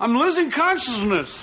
I'm losing consciousness.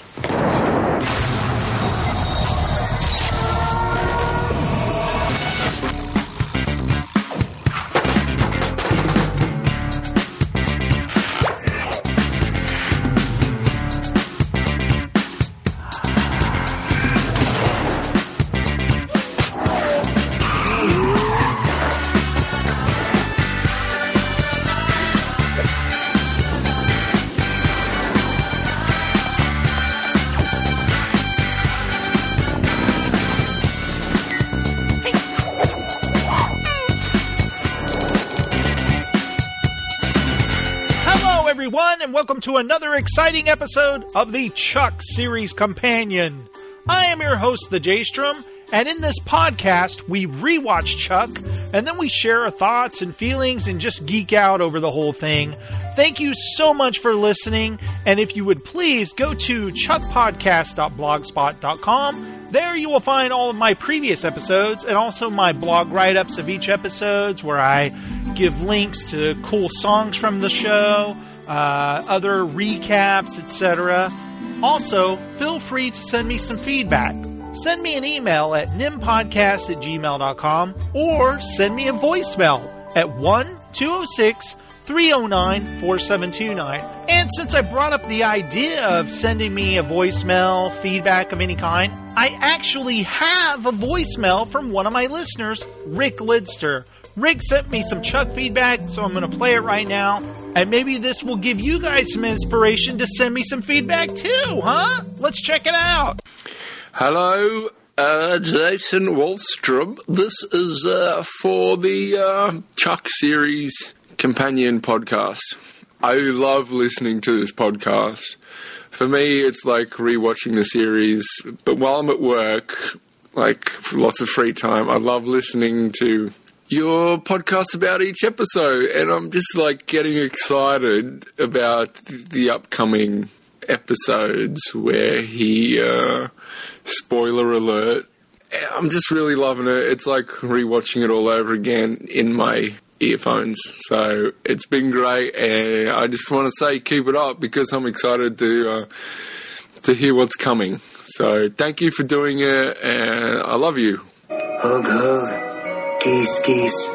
Welcome to another exciting episode of the Chuck Series Companion. I am your host, the Jaystrom, and in this podcast, we rewatch Chuck, and then we share our thoughts and feelings and just geek out over the whole thing. Thank you so much for listening, and if you would please go to chuckpodcast.blogspot.com. There you will find all of my previous episodes and also my blog write ups of each episodes where I give links to cool songs from the show, uh, other recaps, etc. Also, feel free to send me some feedback. Send me an email at nimpodcast at gmail.com or send me a voicemail at 1 206 309 4729. And since I brought up the idea of sending me a voicemail, feedback of any kind, I actually have a voicemail from one of my listeners, Rick Lidster. Rick sent me some Chuck feedback, so I'm going to play it right now. And maybe this will give you guys some inspiration to send me some feedback too, huh? Let's check it out. Hello, uh, Jason Wallstrom. This is uh, for the uh, Chuck series companion podcast. I love listening to this podcast. For me, it's like rewatching the series, but while I'm at work, like lots of free time, I love listening to your podcast about each episode, and I'm just like getting excited about the upcoming episodes where he, uh, spoiler alert, I'm just really loving it. It's like rewatching it all over again in my earphones. So it's been great, and I just want to say keep it up because I'm excited to uh, to hear what's coming. So thank you for doing it, and I love you. Hug, hug. Geese, geese.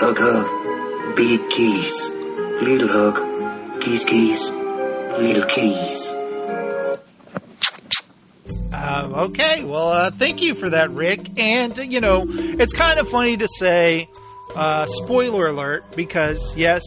Hug, hug. Big geese. Little hug. Geese, geese. Little geese. Uh, okay, well, uh, thank you for that, Rick. And, uh, you know, it's kind of funny to say, uh, spoiler alert, because, yes,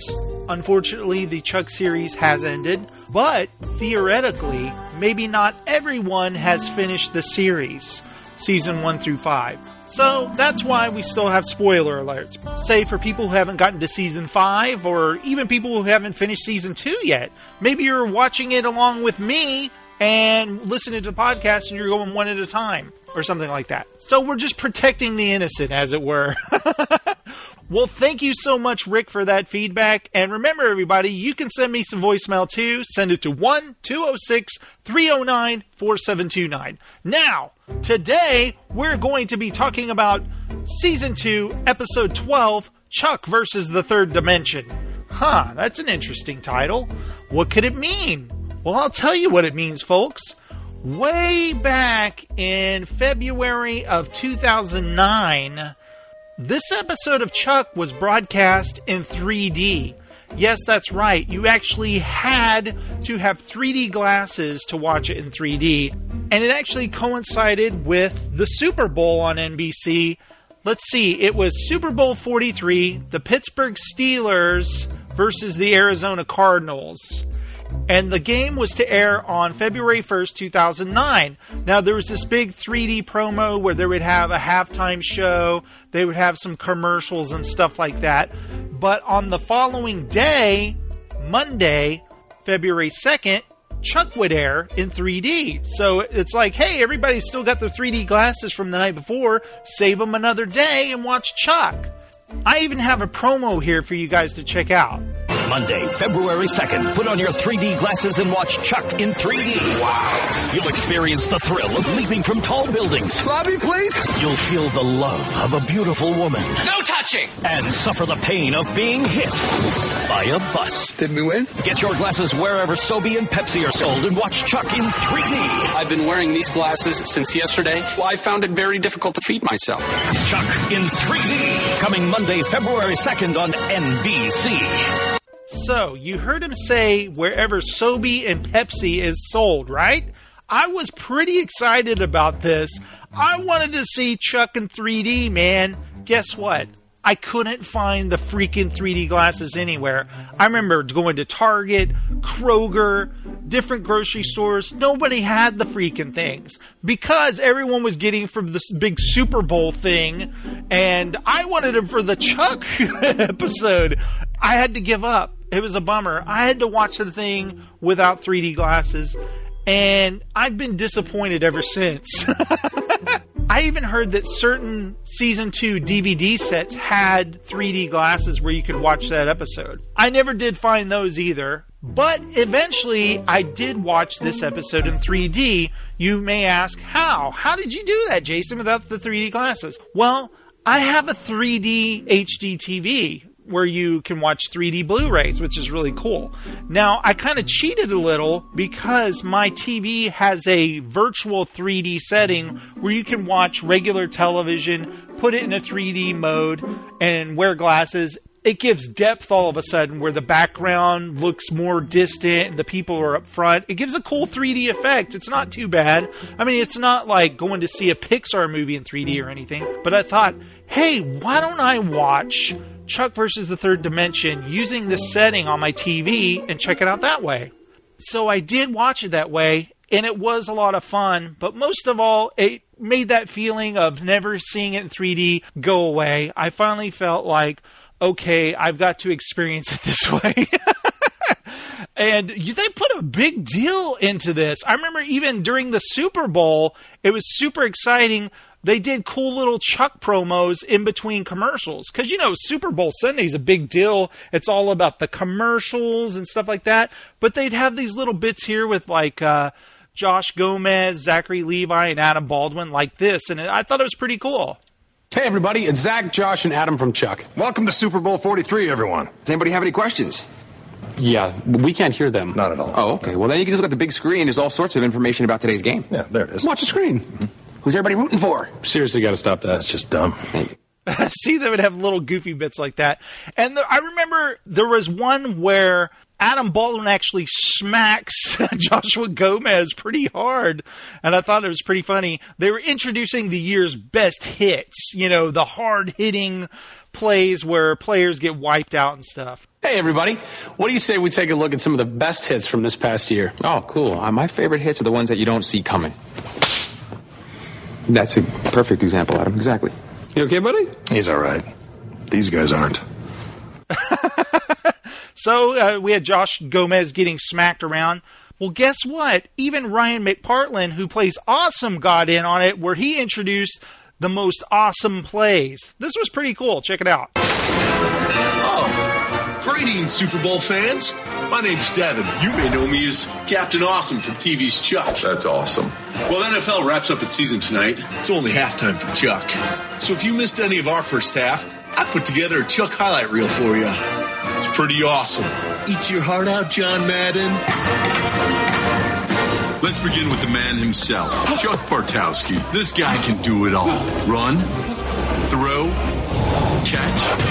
unfortunately, the Chuck series has ended, but theoretically, maybe not everyone has finished the series, season 1 through 5. So that's why we still have spoiler alerts. Say for people who haven't gotten to season 5, or even people who haven't finished season 2 yet. Maybe you're watching it along with me and listening to the podcast and you're going one at a time or something like that. So we're just protecting the innocent, as it were. well, thank you so much, Rick, for that feedback. And remember, everybody, you can send me some voicemail too. Send it to 1 206 309 4729. Now, today we're going to be talking about season 2, episode 12 Chuck versus the Third Dimension. Huh, that's an interesting title. What could it mean? Well, I'll tell you what it means, folks. Way back in February of 2009, this episode of Chuck was broadcast in 3D. Yes, that's right. You actually had to have 3D glasses to watch it in 3D. And it actually coincided with the Super Bowl on NBC. Let's see, it was Super Bowl 43, the Pittsburgh Steelers versus the Arizona Cardinals and the game was to air on February 1st, 2009. Now, there was this big 3D promo where they would have a halftime show, they would have some commercials and stuff like that. But on the following day, Monday, February 2nd, Chuck would air in 3D. So it's like, hey, everybody's still got their 3D glasses from the night before, save them another day and watch Chuck. I even have a promo here for you guys to check out. Monday, February 2nd. Put on your 3D glasses and watch Chuck in 3D. Wow. You'll experience the thrill of leaping from tall buildings. Lobby, please. You'll feel the love of a beautiful woman. No touching. And suffer the pain of being hit. by a bus. Did we win? Get your glasses wherever Sobe and Pepsi are sold and watch Chuck in 3D. I've been wearing these glasses since yesterday. Well, I found it very difficult to feed myself. Chuck in 3D. Coming Monday, February 2nd on NBC. So, you heard him say wherever Sobe and Pepsi is sold, right? I was pretty excited about this. I wanted to see Chuck in 3D, man. Guess what? I couldn't find the freaking 3D glasses anywhere. I remember going to Target, Kroger, different grocery stores. Nobody had the freaking things because everyone was getting from this big Super Bowl thing, and I wanted them for the Chuck episode. I had to give up. It was a bummer. I had to watch the thing without 3D glasses, and I've been disappointed ever since. I even heard that certain season 2 DVD sets had 3D glasses where you could watch that episode. I never did find those either, but eventually I did watch this episode in 3D. You may ask, how? How did you do that, Jason, without the 3D glasses? Well, I have a 3D HD TV where you can watch 3D Blu rays, which is really cool. Now, I kind of cheated a little because my TV has a virtual 3D setting where you can watch regular television, put it in a 3D mode, and wear glasses. It gives depth all of a sudden where the background looks more distant and the people are up front. It gives a cool 3D effect. It's not too bad. I mean, it's not like going to see a Pixar movie in 3D or anything, but I thought, hey, why don't I watch Chuck versus the Third Dimension using this setting on my TV and check it out that way. So I did watch it that way, and it was a lot of fun, but most of all, it made that feeling of never seeing it in 3D go away. I finally felt like, okay, I've got to experience it this way. and they put a big deal into this. I remember even during the Super Bowl, it was super exciting they did cool little Chuck promos in between commercials. Because, you know, Super Bowl Sunday is a big deal. It's all about the commercials and stuff like that. But they'd have these little bits here with, like, uh, Josh Gomez, Zachary Levi, and Adam Baldwin, like this. And I thought it was pretty cool. Hey, everybody, it's Zach, Josh, and Adam from Chuck. Welcome to Super Bowl 43, everyone. Does anybody have any questions? Yeah, we can't hear them. Not at all. Oh, okay. Well, then you can just look at the big screen. There's all sorts of information about today's game. Yeah, there it is. Watch the screen. Mm-hmm. Who's everybody rooting for? Seriously, got to stop that. That's just dumb. See, they would have little goofy bits like that. And the, I remember there was one where Adam Baldwin actually smacks Joshua Gomez pretty hard, and I thought it was pretty funny. They were introducing the year's best hits, you know, the hard hitting plays where players get wiped out and stuff. Hey, everybody. What do you say we take a look at some of the best hits from this past year? Oh, cool. Uh, my favorite hits are the ones that you don't see coming. That's a perfect example, Adam. Exactly. You okay, buddy? He's all right. These guys aren't. so uh, we had Josh Gomez getting smacked around. Well, guess what? Even Ryan McPartlin, who plays Awesome, got in on it, where he introduced the most awesome plays. This was pretty cool. Check it out. Greetings, Super Bowl fans. My name's Devin. You may know me as Captain Awesome from TV's Chuck. That's awesome. Well, NFL wraps up its season tonight. It's only halftime for Chuck. So if you missed any of our first half, I put together a Chuck highlight reel for you. It's pretty awesome. Eat your heart out, John Madden. Let's begin with the man himself, Chuck Bartowski. This guy can do it all. Run, throw, catch.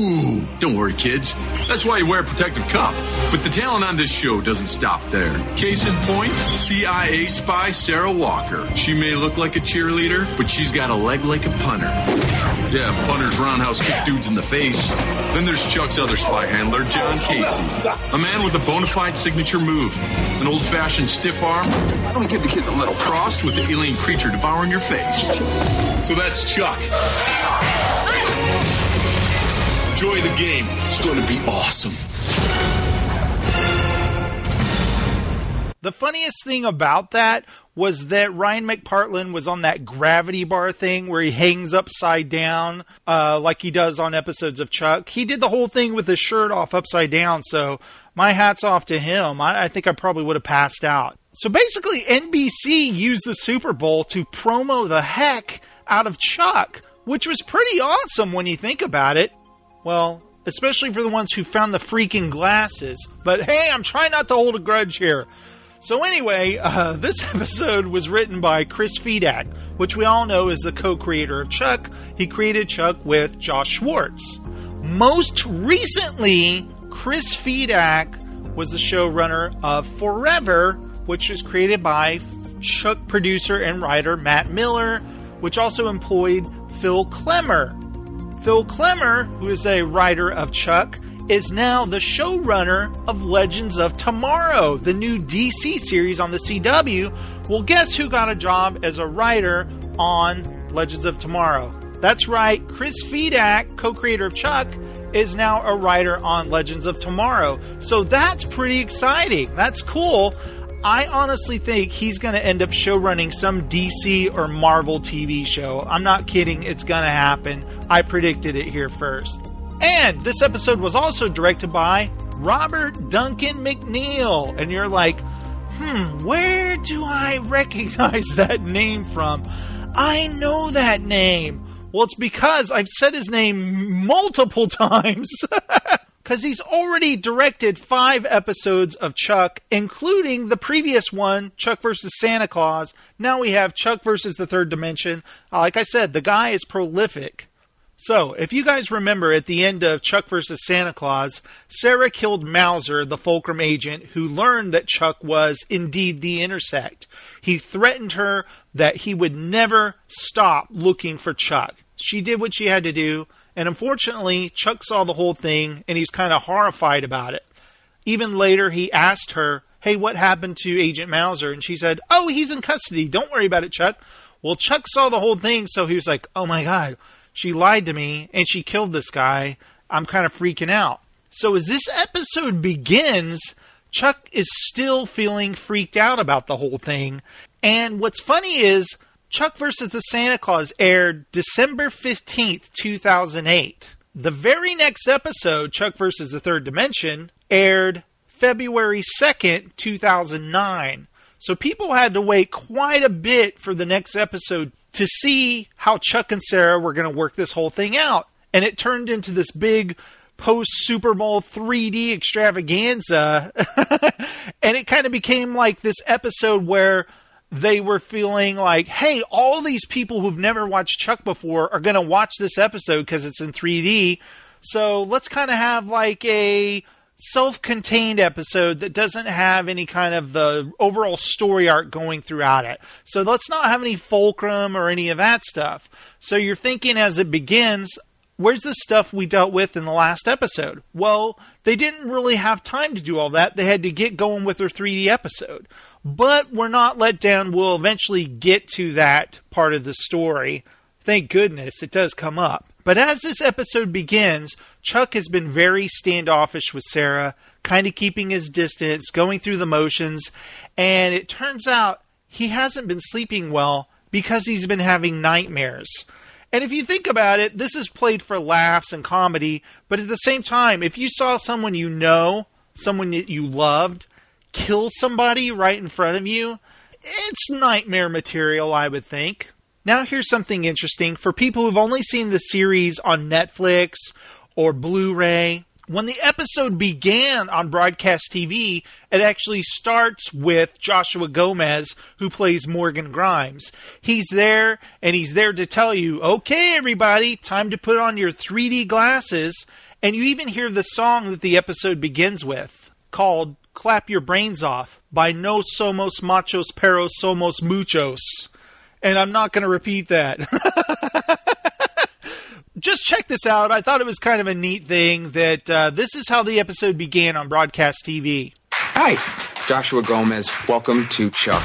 Ooh, don't worry, kids. That's why you wear a protective cup. But the talent on this show doesn't stop there. Case in point, CIA spy Sarah Walker. She may look like a cheerleader, but she's got a leg like a punter. Yeah, punters roundhouse kick dudes in the face. Then there's Chuck's other spy handler, John Casey. A man with a bona fide signature move. An old fashioned stiff arm. I don't give the kids a little crossed with the alien creature devouring your face. So that's Chuck. Enjoy the game. It's going to be awesome. The funniest thing about that was that Ryan McPartlin was on that gravity bar thing where he hangs upside down, uh, like he does on episodes of Chuck. He did the whole thing with his shirt off upside down, so my hat's off to him. I, I think I probably would have passed out. So basically, NBC used the Super Bowl to promo the heck out of Chuck, which was pretty awesome when you think about it. Well, especially for the ones who found the freaking glasses. But hey, I'm trying not to hold a grudge here. So, anyway, uh, this episode was written by Chris Fedak, which we all know is the co creator of Chuck. He created Chuck with Josh Schwartz. Most recently, Chris Fedak was the showrunner of Forever, which was created by Chuck producer and writer Matt Miller, which also employed Phil Klemmer. Phil Klemmer, who is a writer of Chuck, is now the showrunner of Legends of Tomorrow, the new DC series on the CW. Well, guess who got a job as a writer on Legends of Tomorrow? That's right, Chris Fedak, co creator of Chuck, is now a writer on Legends of Tomorrow. So that's pretty exciting. That's cool. I honestly think he's going to end up showrunning some DC or Marvel TV show. I'm not kidding, it's going to happen. I predicted it here first. And this episode was also directed by Robert Duncan McNeill. And you're like, hmm, where do I recognize that name from? I know that name. Well, it's because I've said his name multiple times. Because he's already directed five episodes of Chuck, including the previous one, Chuck versus Santa Claus. Now we have Chuck versus the Third Dimension. Uh, like I said, the guy is prolific. So, if you guys remember at the end of Chuck versus Santa Claus, Sarah killed Mauser, the Fulcrum agent, who learned that Chuck was indeed the Intersect. He threatened her that he would never stop looking for Chuck. She did what she had to do, and unfortunately, Chuck saw the whole thing and he's kind of horrified about it. Even later, he asked her, Hey, what happened to Agent Mauser? And she said, Oh, he's in custody. Don't worry about it, Chuck. Well, Chuck saw the whole thing, so he was like, Oh my God she lied to me and she killed this guy. I'm kind of freaking out. So as this episode begins, Chuck is still feeling freaked out about the whole thing. And what's funny is Chuck versus the Santa Claus aired December 15th, 2008. The very next episode, Chuck versus the Third Dimension, aired February 2nd, 2009. So people had to wait quite a bit for the next episode to see how Chuck and Sarah were going to work this whole thing out. And it turned into this big post Super Bowl 3D extravaganza. and it kind of became like this episode where they were feeling like, hey, all these people who've never watched Chuck before are going to watch this episode because it's in 3D. So let's kind of have like a self-contained episode that doesn't have any kind of the overall story arc going throughout it. So let's not have any fulcrum or any of that stuff. So you're thinking as it begins, where's the stuff we dealt with in the last episode? Well, they didn't really have time to do all that. They had to get going with their 3D episode. But we're not let down. We'll eventually get to that part of the story. Thank goodness it does come up. But as this episode begins, Chuck has been very standoffish with Sarah, kind of keeping his distance, going through the motions, and it turns out he hasn't been sleeping well because he's been having nightmares. And if you think about it, this is played for laughs and comedy, but at the same time, if you saw someone you know, someone that you loved, kill somebody right in front of you, it's nightmare material, I would think. Now, here's something interesting for people who've only seen the series on Netflix or Blu ray. When the episode began on broadcast TV, it actually starts with Joshua Gomez, who plays Morgan Grimes. He's there, and he's there to tell you, okay, everybody, time to put on your 3D glasses. And you even hear the song that the episode begins with, called Clap Your Brains Off by No Somos Machos Pero Somos Muchos. And I'm not going to repeat that. just check this out. I thought it was kind of a neat thing that uh, this is how the episode began on broadcast TV. Hi, Joshua Gomez. Welcome to Chuck.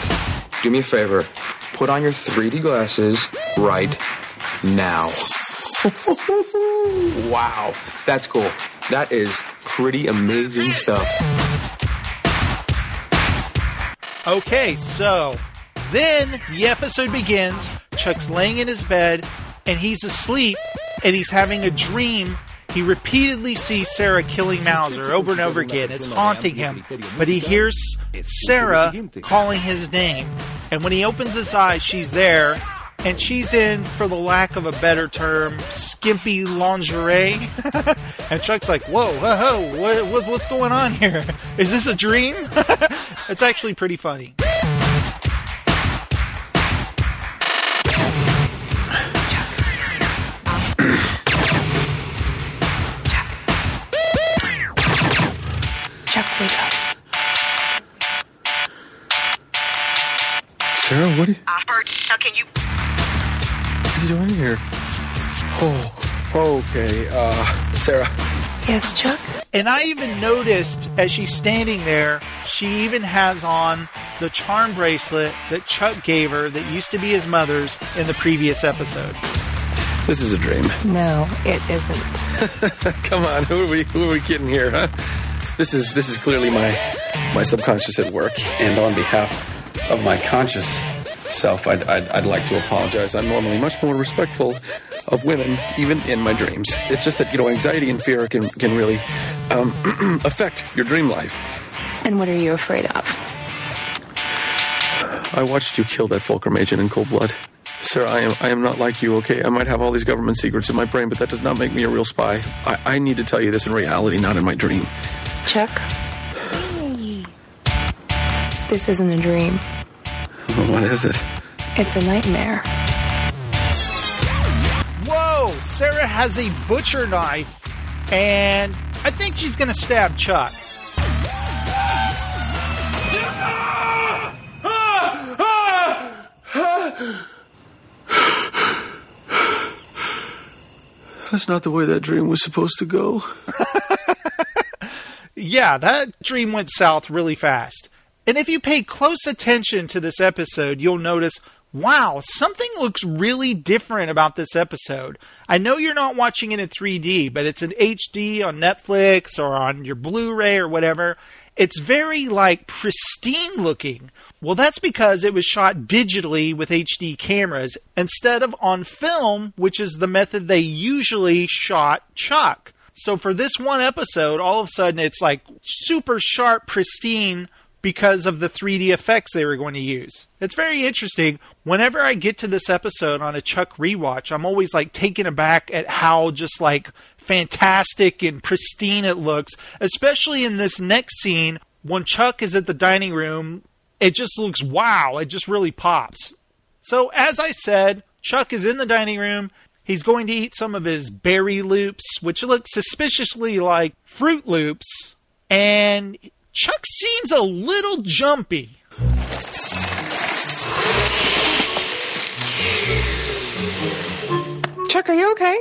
Do me a favor. Put on your 3D glasses right now. wow, that's cool. That is pretty amazing stuff. Okay, so then the episode begins. Chuck's laying in his bed and he's asleep and he's having a dream. He repeatedly sees Sarah killing Mauser over and over again. It's haunting him. But he hears Sarah calling his name. And when he opens his eyes, she's there and she's in, for the lack of a better term, skimpy lingerie. and Chuck's like, "Whoa, whoa, whoa what, what, what's going on here? Is this a dream?" it's actually pretty funny. Chuck, wake up. Sarah, what are you, I heard Chuck and you. What are you doing here? Oh, okay. Uh, Sarah. Yes, Chuck? And I even noticed as she's standing there, she even has on the charm bracelet that Chuck gave her that used to be his mother's in the previous episode. This is a dream. No, it isn't. Come on, who are we? Who are we kidding here, huh? This is this is clearly my my subconscious at work. And on behalf of my conscious self, I'd, I'd, I'd like to apologize. I'm normally much more respectful Of women, even in my dreams. It's just that you know, anxiety and fear can can really um, affect your dream life. And what are you afraid of? I watched you kill that Fulcrum agent in cold blood. Sir, I am I am not like you, okay? I might have all these government secrets in my brain, but that does not make me a real spy. I, I need to tell you this in reality, not in my dream. Chuck? This isn't a dream. What is it? It's a nightmare. Whoa! Sarah has a butcher knife, and I think she's gonna stab Chuck. That's not the way that dream was supposed to go. Yeah, that dream went south really fast. And if you pay close attention to this episode, you'll notice wow, something looks really different about this episode. I know you're not watching it in 3D, but it's an HD on Netflix or on your Blu ray or whatever. It's very like pristine looking. Well, that's because it was shot digitally with HD cameras instead of on film, which is the method they usually shot Chuck. So for this one episode, all of a sudden it's like super sharp, pristine because of the 3D effects they were going to use. It's very interesting. Whenever I get to this episode on a Chuck rewatch, I'm always like taken aback at how just like fantastic and pristine it looks, especially in this next scene when Chuck is at the dining room. It just looks wow, it just really pops. So, as I said, Chuck is in the dining room. He's going to eat some of his berry loops, which look suspiciously like Fruit Loops. And Chuck seems a little jumpy. Chuck, are you okay?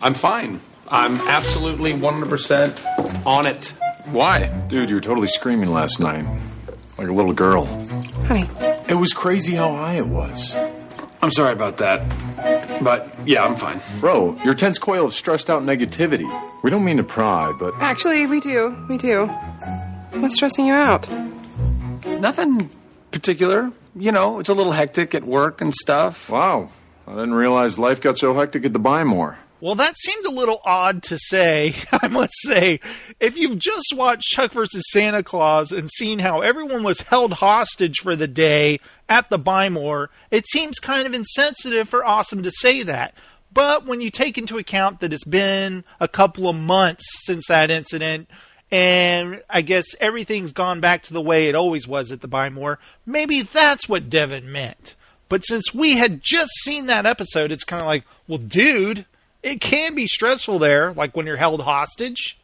I'm fine. I'm absolutely 100% on it. Why? Dude, you were totally screaming last night. Like a little girl. Honey, It was crazy how high it was. I'm sorry about that. But yeah, I'm fine. Bro, your tense coil of stressed out negativity. We don't mean to pry, but actually, we do. We do. What's stressing you out? Nothing particular. You know, it's a little hectic at work and stuff. wow. I didn't realize life got so hectic at the Buy More. Well, that seemed a little odd to say, I must say. If you've just watched Chuck versus Santa Claus and seen how everyone was held hostage for the day at the Buy More, it seems kind of insensitive for Awesome to say that. But when you take into account that it's been a couple of months since that incident, and I guess everything's gone back to the way it always was at the Buy More, maybe that's what Devin meant. But since we had just seen that episode, it's kind of like, well, dude, it can be stressful there, like when you're held hostage.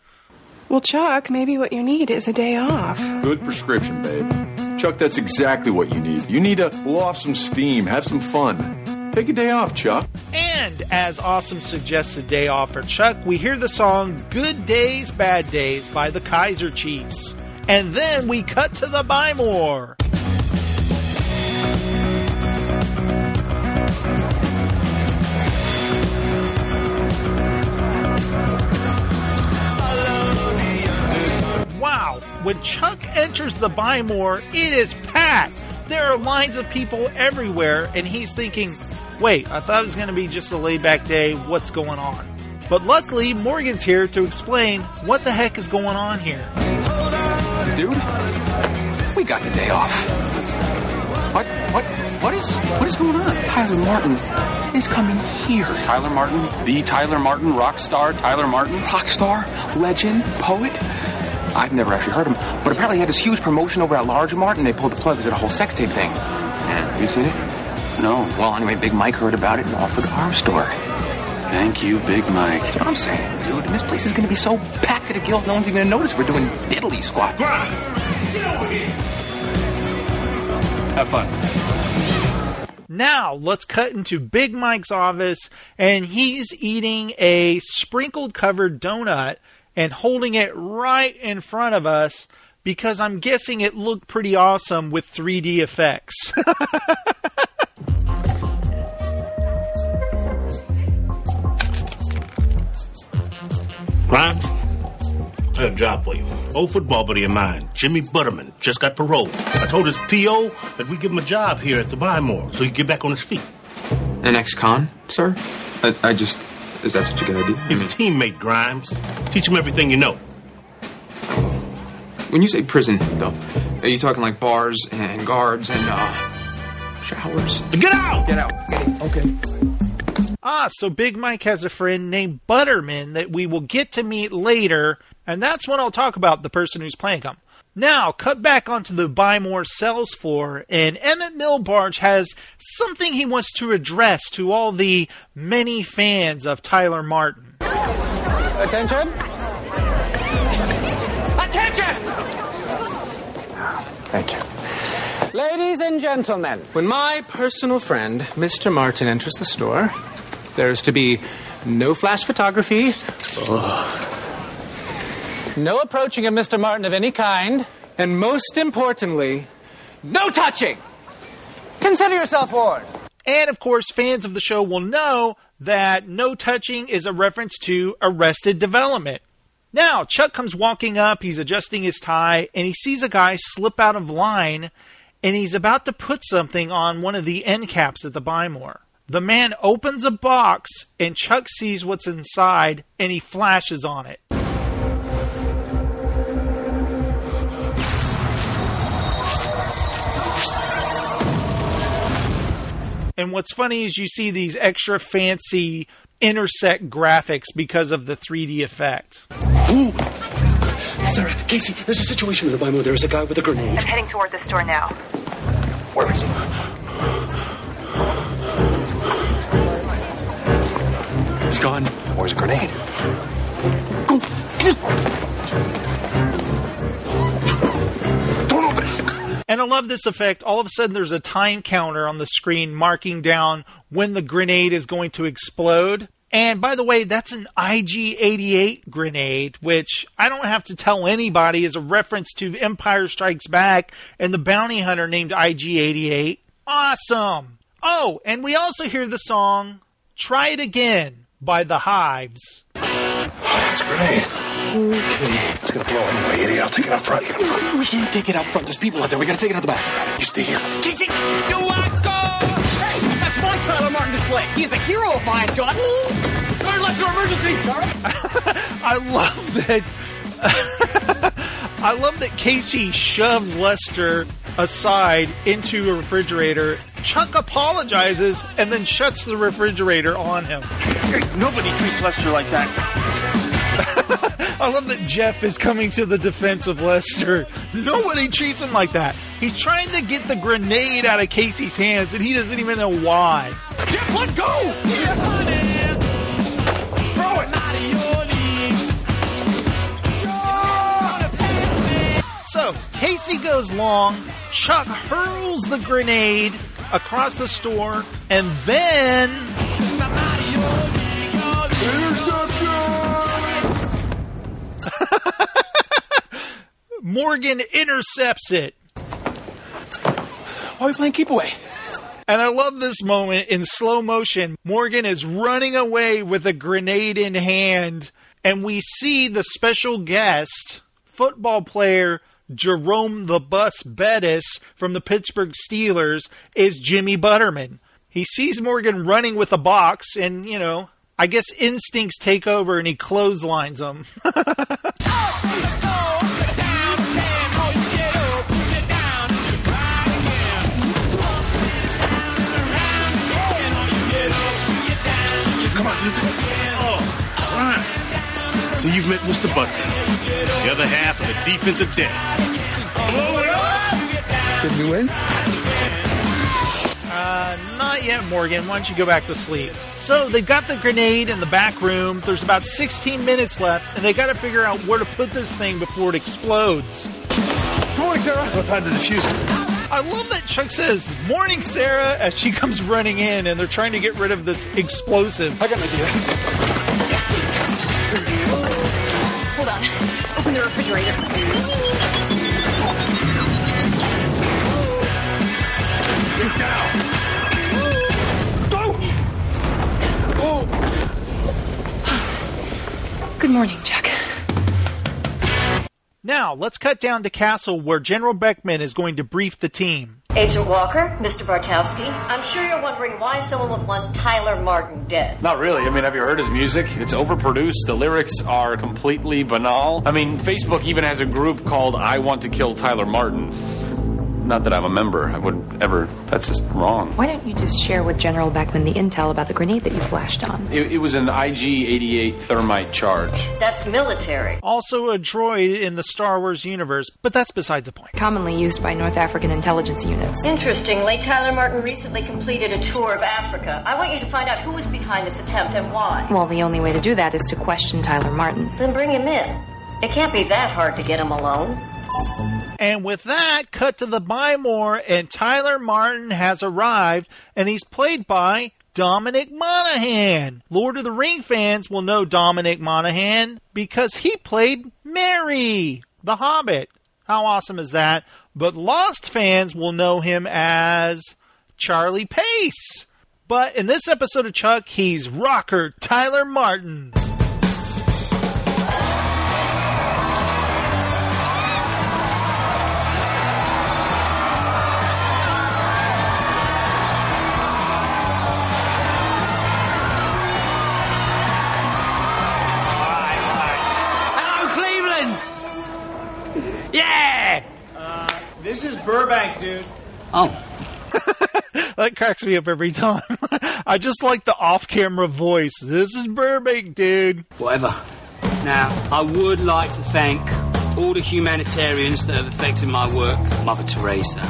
Well, Chuck, maybe what you need is a day off. Good prescription, babe. Chuck, that's exactly what you need. You need to blow off some steam, have some fun. Take a day off, Chuck. And as Awesome suggests a day off for Chuck, we hear the song Good Days, Bad Days by the Kaiser Chiefs. And then we cut to the Buy More. Wow, when Chuck enters the Buy More, it is packed. There are lines of people everywhere, and he's thinking, wait, I thought it was going to be just a laid back day. What's going on? But luckily, Morgan's here to explain what the heck is going on here. Dude, we got the day off. What? What? What is? What is going on? Tyler Martin is coming here. Tyler Martin, the Tyler Martin, rock star Tyler Martin. Rock star, legend, poet. I've never actually heard him, but apparently he had this huge promotion over at Large Mart, and they pulled the plug because of the whole sex tape thing. Have you seen it? No. Well, anyway, Big Mike heard about it and offered our store. Thank you, Big Mike. That's what I'm saying, dude. And this place is going to be so packed to the gills, no one's even going to notice we're doing diddly squat. Have fun. Now, let's cut into Big Mike's office, and he's eating a sprinkled covered donut and holding it right in front of us because I'm guessing it looked pretty awesome with 3D effects. Grimes, I got a job for you. Old football buddy of mine, Jimmy Butterman, just got paroled. I told his PO that we give him a job here at the Buy More so he can get back on his feet. An ex-con, sir? I, I just... Is that such a good idea? He's a teammate, Grimes. Teach him everything you know. When you say prison, though, are you talking like bars and guards and, uh, showers? Get out! Get out. Okay. Ah, so Big Mike has a friend named Butterman that we will get to meet later, and that's when I'll talk about the person who's playing him. Now, cut back onto the buy more sales floor, and Emmett Milbarge has something he wants to address to all the many fans of Tyler Martin. Attention! Attention! Thank you. Ladies and gentlemen, when my personal friend, Mr. Martin, enters the store, there is to be no flash photography, no approaching of Mr. Martin of any kind, and most importantly, no touching! Consider yourself warned. And of course, fans of the show will know that no touching is a reference to Arrested Development. Now, Chuck comes walking up, he's adjusting his tie, and he sees a guy slip out of line, and he's about to put something on one of the end caps at the Buy More. The man opens a box, and Chuck sees what's inside, and he flashes on it. And what's funny is you see these extra fancy intersect graphics because of the 3D effect. Ooh. Sarah, Casey, there's a situation in the Buy More. There's a guy with a grenade. I'm heading toward the store now. Where is he? He's gone. Where's a grenade? Go. Don't open it. And I love this effect. All of a sudden, there's a time counter on the screen marking down when the grenade is going to explode. And by the way, that's an IG 88 grenade, which I don't have to tell anybody is a reference to Empire Strikes Back and the bounty hunter named IG 88. Awesome! Oh, and we also hear the song Try It Again by The Hives. That's great. grenade. It's gonna blow anyway, idiot. I'll take it out front. We can't take it out front. There's people out there. We gotta take it out the back. You stay here. Casey, do I go? Hey, that's my Tyler Martin display. He's a hero of mine, John. Sorry, lesser emergency. Sorry. I love that. I love that Casey shoves Lester aside into a refrigerator. Chuck apologizes and then shuts the refrigerator on him. Nobody treats Lester like that. I love that Jeff is coming to the defense of Lester. Nobody treats him like that. He's trying to get the grenade out of Casey's hands and he doesn't even know why. Jeff, let go! Throw it! So, Casey goes long, Chuck hurls the grenade across the store, and then. Morgan intercepts it. Why are we playing keep away? And I love this moment in slow motion. Morgan is running away with a grenade in hand, and we see the special guest, football player Jerome the Bus Bettis from the Pittsburgh Steelers is Jimmy Butterman. He sees Morgan running with a box, and, you know, I guess instincts take over and he clotheslines him. Oh. So you've met Mr. Butterman the other half of the defensive deck. Did we win? Uh, not yet, Morgan. Why don't you go back to sleep? So they've got the grenade in the back room. There's about 16 minutes left, and they got to figure out where to put this thing before it explodes. Morning, Sarah. What time to defuse it? I love that Chuck says "Morning, Sarah" as she comes running in, and they're trying to get rid of this explosive. I got an idea. Refrigerator. Get down. Good morning, Jack. Now let's cut down to Castle, where General Beckman is going to brief the team. Agent Walker, Mr. Bartowski, I'm sure you're wondering why someone would want Tyler Martin dead. Not really. I mean, have you heard his music? It's overproduced. The lyrics are completely banal. I mean, Facebook even has a group called I Want to Kill Tyler Martin. Not that I'm a member. I wouldn't ever. That's just wrong. Why don't you just share with General Beckman the intel about the grenade that you flashed on? It, it was an IG 88 thermite charge. That's military. Also, a droid in the Star Wars universe, but that's besides the point. Commonly used by North African intelligence units. Interestingly, Tyler Martin recently completed a tour of Africa. I want you to find out who was behind this attempt and why. Well, the only way to do that is to question Tyler Martin. Then bring him in. It can't be that hard to get him alone. And with that, cut to the Buy More, and Tyler Martin has arrived, and he's played by Dominic Monaghan. Lord of the Ring fans will know Dominic Monaghan because he played Merry, the Hobbit. How awesome is that? But Lost fans will know him as Charlie Pace. But in this episode of Chuck, he's rocker Tyler Martin. Cleveland! Yeah! Uh, this is Burbank, dude. Oh. that cracks me up every time. I just like the off-camera voice. This is Burbank, dude. Whatever. Now, I would like to thank all the humanitarians that have affected my work Mother Teresa,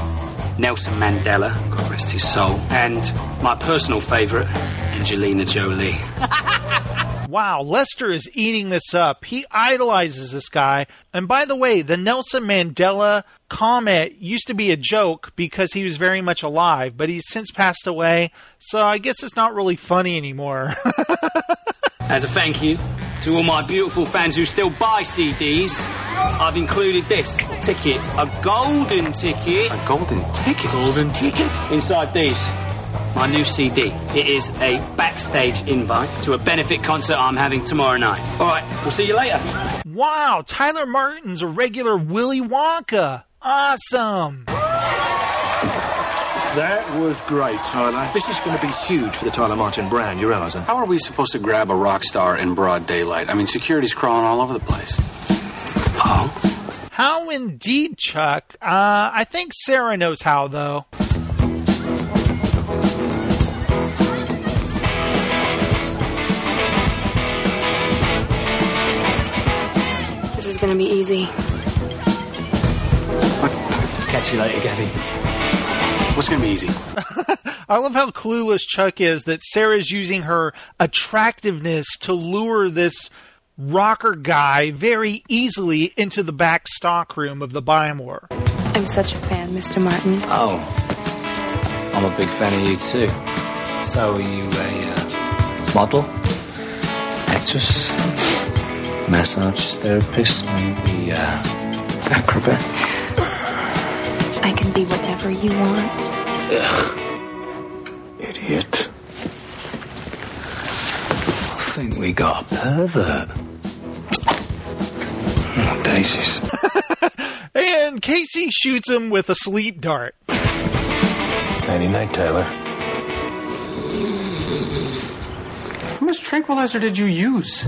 Nelson Mandela, God rest his soul, and my personal favourite, Angelina Jolie. Wow, Lester is eating this up. He idolizes this guy. And by the way, the Nelson Mandela comment used to be a joke because he was very much alive, but he's since passed away. So I guess it's not really funny anymore. As a thank you to all my beautiful fans who still buy CDs, I've included this ticket, a golden ticket. A golden ticket? Golden ticket? Inside these. My new CD. It is a backstage invite to a benefit concert I'm having tomorrow night. All right, we'll see you later. wow, Tyler Martin's a regular Willy Wonka. Awesome. That was great, Tyler. This is going to be huge for the Tyler Martin brand, you realize that? How are we supposed to grab a rock star in broad daylight? I mean, security's crawling all over the place. Oh? How indeed, Chuck. Uh, I think Sarah knows how, though. Gonna be easy. Catch you later, Gabby. What's going to be easy? I love how clueless Chuck is that Sarah's using her attractiveness to lure this rocker guy very easily into the back stock room of the Buy More. I'm such a fan, Mr. Martin. Oh, I'm a big fan of you too. So, are you a uh, model, actress, massage therapist, maybe uh, acrobat? I can be whatever you want. Idiot. I think we got a pervert. Oh, daisies. And Casey shoots him with a sleep dart. Nighty night, Tyler. How much tranquilizer did you use?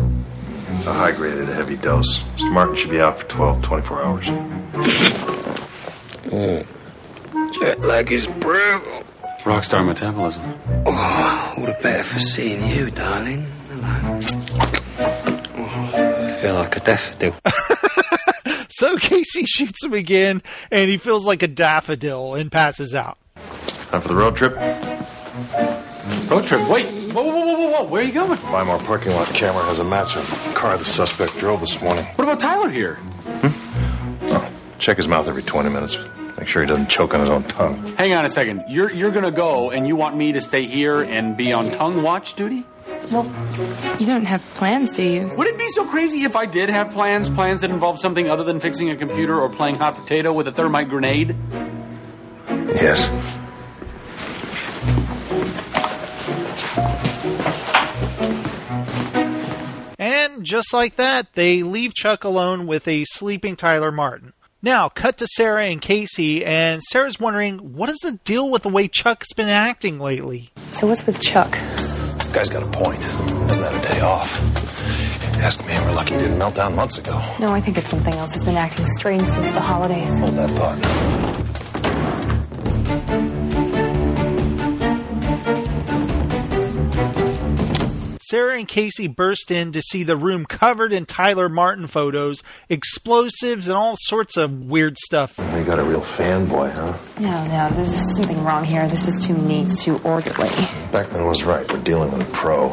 It's a high grade at a heavy dose. Mr. Martin should be out for 12, 24 hours. Oh. Jet lag is brutal. Rockstar metabolism. Oh, all the better for seeing you, darling. Hello. feel like a daffodil. So Casey shoots him again, and he feels like a daffodil and passes out. Time for the road trip. Road trip. Wait. Whoa, whoa, whoa, whoa, whoa. Where are you going? Buy More parking lot camera has a match on the car the suspect drove this morning. What about Tyler here? Hmm. Check his mouth every 20 minutes. Make sure he doesn't choke on his own tongue. Hang on a second. You're you're gonna go, and you want me to stay here and be on tongue watch duty? Well, you don't have plans, do you? Would it be so crazy if I did have plans? Plans that involve something other than fixing a computer or playing hot potato with a thermite grenade? Yes. Just like that, they leave Chuck alone with a sleeping Tyler Martin. Now, cut to Sarah and Casey, and Sarah's wondering what is the deal with the way Chuck's been acting lately? So what's with Chuck? Guy's got a point. Hasn't had a day off. Ask me, we're lucky he didn't melt down months ago. No, I think it's something else. He's been acting strange since the holidays. Hold that thought. Sarah and Casey burst in to see the room covered in Tyler Martin photos, explosives, and all sorts of weird stuff. You got a real fanboy, huh? No, no, this is something wrong here. This is too neat, it's too orderly. Beckman was right. We're dealing with a pro.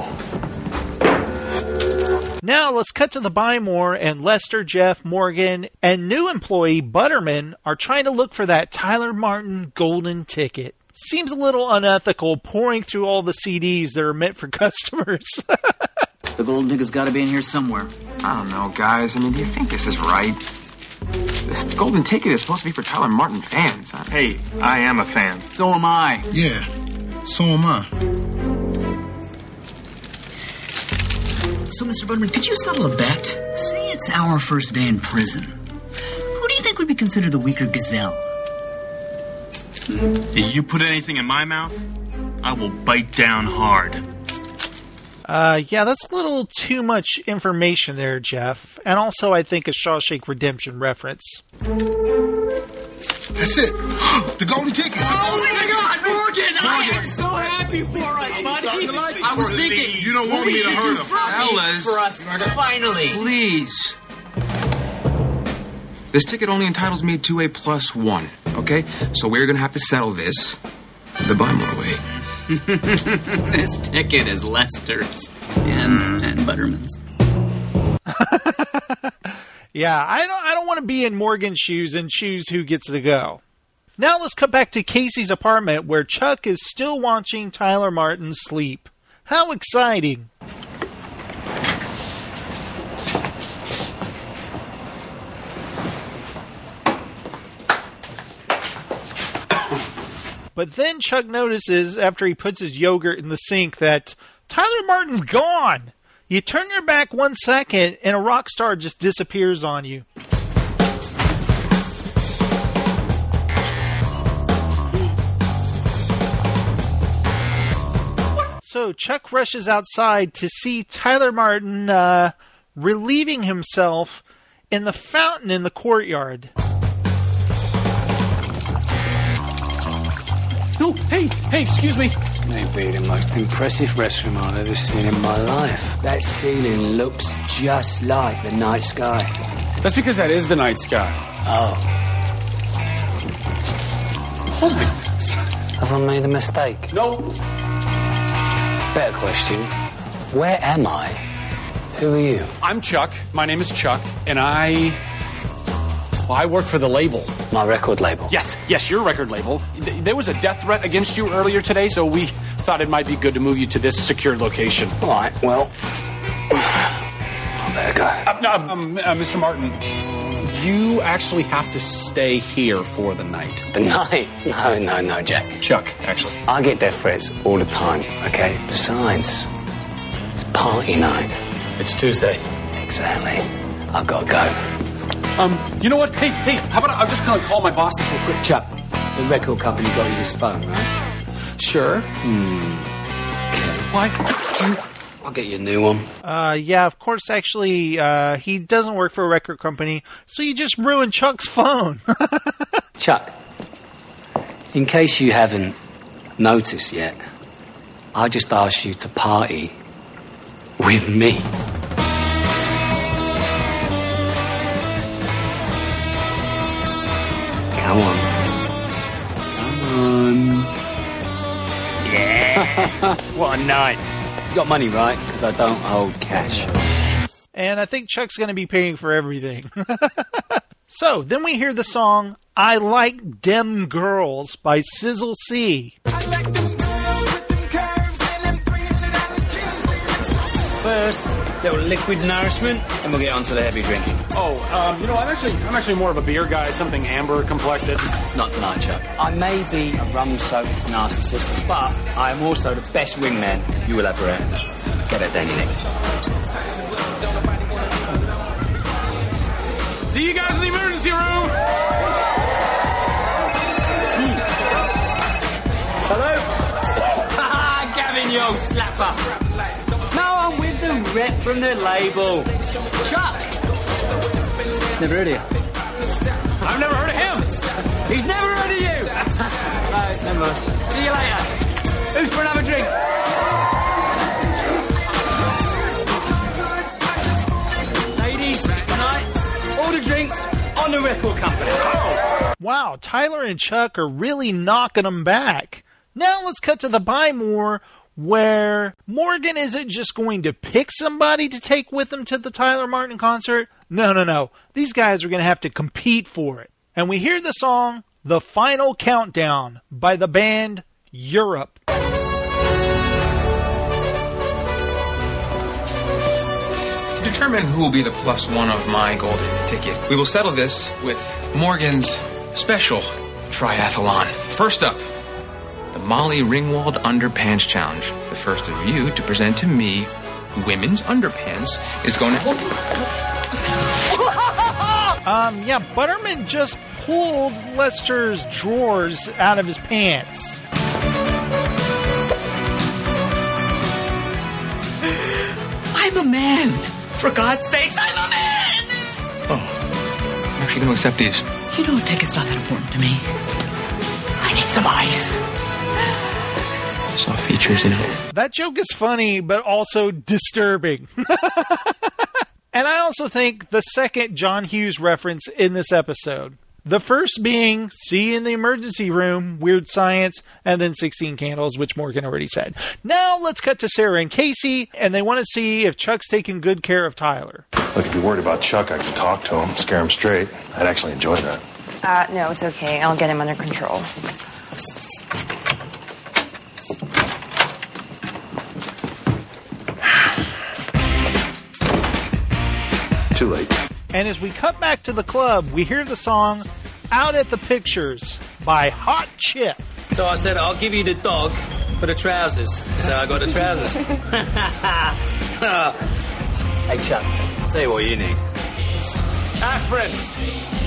Now let's cut to the Buy More, and Lester, Jeff, Morgan, and new employee Butterman are trying to look for that Tyler Martin golden ticket. Seems a little unethical pouring through all the CDs that are meant for customers. The golden ticket's got to be in here somewhere. I don't know, guys. I mean, do you think this is right? This golden ticket is supposed to be for Tyler Martin fans. Huh? Hey, I am a fan. So am I. Yeah, so am I. So, Mr. Butterman, could you settle a bet? Say it's our first day in prison. Who do you think would be considered the weaker gazelle? You put anything in my mouth, I will bite down hard. uh, yeah, that's a little too much information there, Jeff. And also, I think a Shawshank Redemption reference. That's it. the golden ticket. Oh my God, Morgan! I am so happy for us, buddy. I was thinking You don't want me to hurt do him. Fellas. for us. Finally, Please. This ticket only entitles me to a plus one, okay? So we're gonna have to settle this the Buy More way. this ticket is Lester's and and Butterman's. Yeah, I don't I don't want to be in Morgan's shoes and choose who gets to go. Now let's cut back to Casey's apartment where Chuck is still watching Tyler Martin sleep. How exciting. But then Chuck notices after he puts his yogurt in the sink that Tyler Martin's gone. You turn your back one second and a rock star just disappears on you. So Chuck rushes outside to see Tyler Martin uh, relieving himself in the fountain in the courtyard. Hey, hey, excuse me. Maybe the most impressive restroom I've ever seen in my life. That ceiling looks just like the night sky. That's because that is the night sky. Oh, Holy. have I made a mistake? No. Better question. Where am I? Who are you? I'm Chuck. My name is Chuck, and I. Well, I work for the label. My record label. Yes, yes, your record label. There was a death threat against you earlier today, so we thought it might be good to move you to this secured location. All right, well, better go. Uh, no, um, uh, Mr. Martin, you actually have to stay here for the night. The night? No, no, no, Jack. Chuck, actually. I get death threats all the time, okay? Besides, it's party night. It's Tuesday. Exactly. I've got to go. Um, you know what? Hey, hey, how about I- I'm just gonna call my boss bosses real quick. Chuck, the record company got you this phone, right? Sure. Why? I'll get you a new one. Uh, yeah, of course, actually, uh, he doesn't work for a record company, so you just ruined Chuck's phone. Chuck, in case you haven't noticed yet, I just asked you to party with me. Come on. Come on. Yeah. what a night. You got money, right? Because I don't hold cash. And I think Chuck's going to be paying for everything. so then we hear the song I Like Dem Girls by Sizzle C. Like First, little liquid nourishment, and we'll get on to the heavy drinking. Oh, um, you know, I'm actually, I'm actually more of a beer guy. Something amber complected. Not tonight, Chuck. I may be a rum-soaked narcissist, but I am also the best wingman you will ever have. Get it, then, Nick. See you guys in the emergency room. Hello? Gavin, you old slapper. No, I'm the rep from the label. Chuck! Never heard of you. I've never heard of him. He's never heard of you! right, never mind. See you later. Who's for another drink? Ladies, tonight, all the drinks on the record company. Wow, Tyler and Chuck are really knocking them back. Now let's cut to the Buy More, where Morgan isn't just going to pick somebody to take with them to the Tyler Martin concert. No, no, no. These guys are going to have to compete for it. And we hear the song The Final Countdown by the band Europe. Determine who will be the plus one of my golden ticket, we will settle this with Morgan's special triathlon. First up, the Molly Ringwald Underpants Challenge. The first of you to present to me women's underpants is going to. Um, yeah, Butterman just pulled Lester's drawers out of his pants. I'm a man. For God's sakes, I'm a man. Oh, I'm actually going to accept these. You know, ticket's not that important to me. I need some ice. Soft features, you know. That joke is funny, but also disturbing. and I also think the second John Hughes reference in this episode. The first being See you in the emergency room, Weird Science, and then 16 Candles, which Morgan already said. Now let's cut to Sarah and Casey, and they want to see if Chuck's taking good care of Tyler. Look, if you're worried about Chuck, I can talk to him, scare him straight. I'd actually enjoy that. Uh, no, it's okay. I'll get him under control. And as we cut back to the club, we hear the song Out at the Pictures by Hot Chip. So I said, I'll give you the dog for the trousers. So I got the trousers. hey, Chuck, I'll tell you what you need. Aspirin.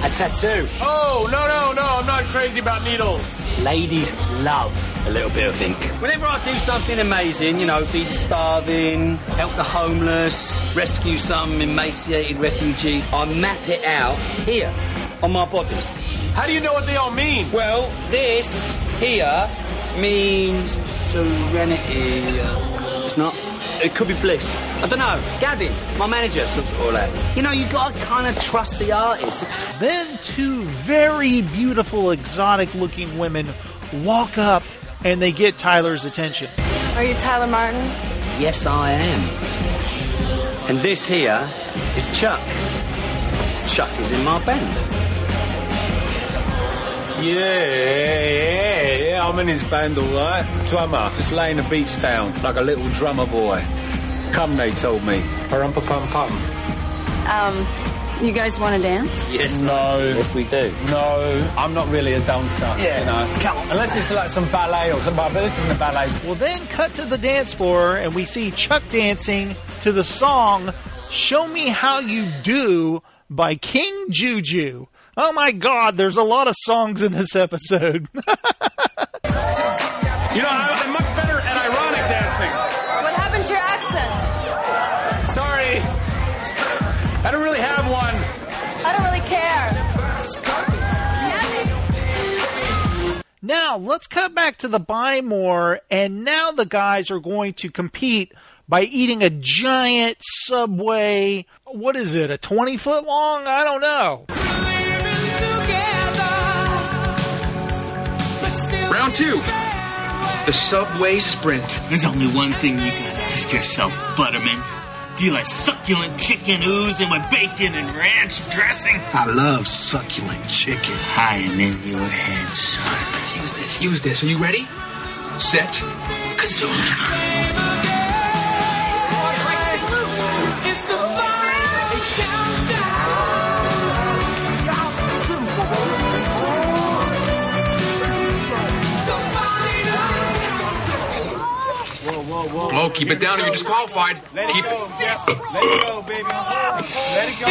A tattoo. Oh, no, no, no. I'm not crazy about needles. Ladies love a little bit of ink. Whenever I do something amazing, you know, feed the starving, help the homeless, rescue some emaciated refugee, I map it out here on my body. How do you know what they all mean? Well, this here means serenity. It's not. It could be bliss. I don't know. Gavin, my manager, sorts it all out. You know, you gotta kind of trust the artist. Then two very beautiful, exotic looking women walk up and they get Tyler's attention. Are you Tyler Martin? Yes, I am. And this here is Chuck. Chuck is in my band. Yeah, yeah, yeah, I'm in his band all right. Drummer, just laying the beats down like a little drummer boy. Come, they told me. Pum pum pum pum. Um, you guys want to dance? Yes, No. Yes, we do. No, I'm not really a dancer. Yeah. You know, Come on. unless it's like some ballet or something. But this isn't a ballet. Well, then cut to the dance floor and we see Chuck dancing to the song Show Me How You Do by King Juju. Oh my god, there's a lot of songs in this episode. You know, I- Now, let's cut back to the buy more, and now the guys are going to compete by eating a giant Subway. What is it, a 20 foot long? I don't know. Round two. The Subway Sprint. There's only one thing you gotta ask yourself, Butterman. You succulent chicken oozing with bacon and ranch dressing? I love succulent chicken. I am in your head, son. Let's use this. Use this. Are you ready? Set. Kazoo. Oh, keep it down or you're disqualified. Keep it. Let it go, baby. Let it go.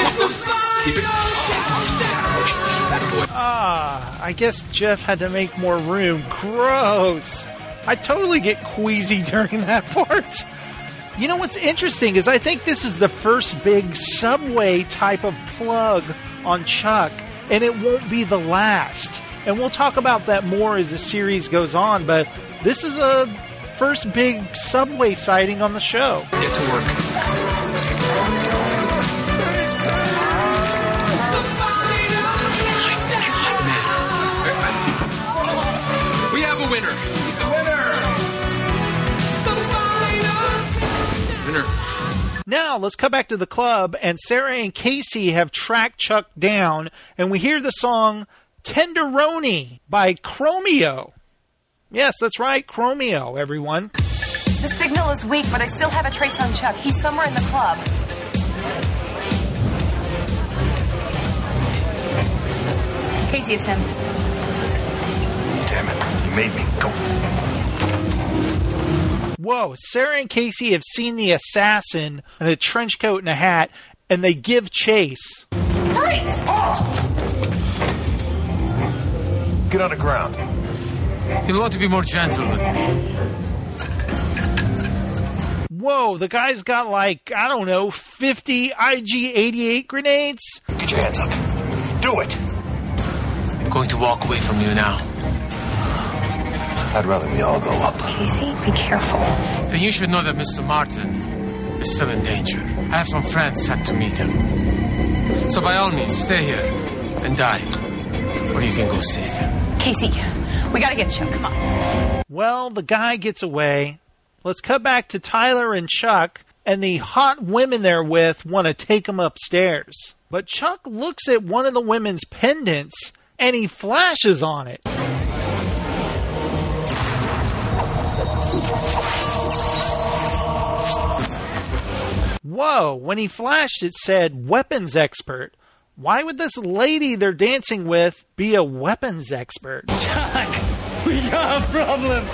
Keep it. Ah, I guess Jeff had to make more room. Gross. I totally get queasy during that part. You know what's interesting is I think this is the first big subway type of plug on Chuck, and it won't be the last. And we'll talk about that more as the series goes on, but this is a first big subway sighting on the show. Get to work. We have a winner. Winner. Now, let's cut back to the club, and Sarah and Casey have tracked Chuck down, and we hear the song Tenderoni by Chromeo. Yes, that's right, Chromeo, everyone. The signal is weak, but I still have a trace on Chuck. He's somewhere in the club. Casey, it's him. Damn it. You made me go. Whoa, Sarah and Casey have seen the assassin in a trench coat and a hat, and they give chase. Freeze! Get on the ground. You'll want to be more gentle with me. Whoa, the guy's got like, I don't know, 50 IG 88 grenades? Get your hands up. Do it. I'm going to walk away from you now. I'd rather we all go up. Casey, be careful. Then you should know that Mr. Martin is still in danger. I have some friends sent to meet him. So by all means, stay here and die. Or you can go save him. Casey, we gotta get Chuck. Come on. Well, the guy gets away. Let's cut back to Tyler and Chuck, and the hot women they're with want to take him upstairs. But Chuck looks at one of the women's pendants and he flashes on it. Whoa, when he flashed, it said weapons expert. Why would this lady they're dancing with be a weapons expert? Jack, we got a problem.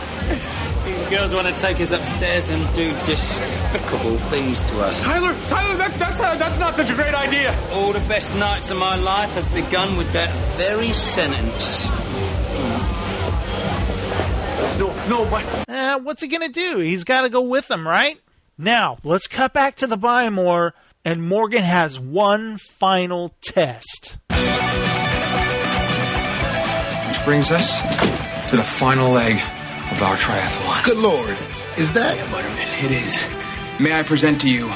These girls want to take us upstairs and do despicable things to us. Tyler, Tyler, that, that's uh, that's not such a great idea. All the best nights of my life have begun with that very sentence. No, no, but Eh, what's he gonna do? He's gotta go with them, right? Now, let's cut back to the Buy More, and Morgan has one final test. Which brings us to the final leg of our triathlon. Good lord. Is that? Yeah, Butterman, it is. May I present to you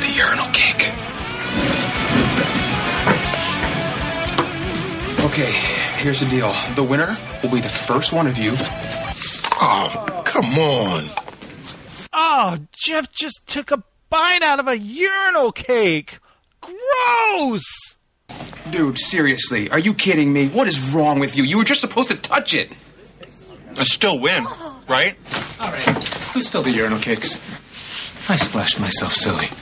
the urinal cake? Okay, here's the deal. The winner will be the first one of you. Oh, come on. Oh, Jeff just took a bite out of a urinal cake. Gross! Dude, seriously, are you kidding me? What is wrong with you? You were just supposed to touch it. I still win, right? All right. Who stole the urinal cakes? I splashed myself silly.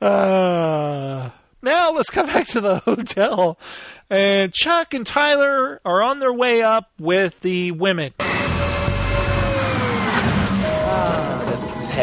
Uh, now let's come back to the hotel. And Chuck and Tyler are on their way up with the women.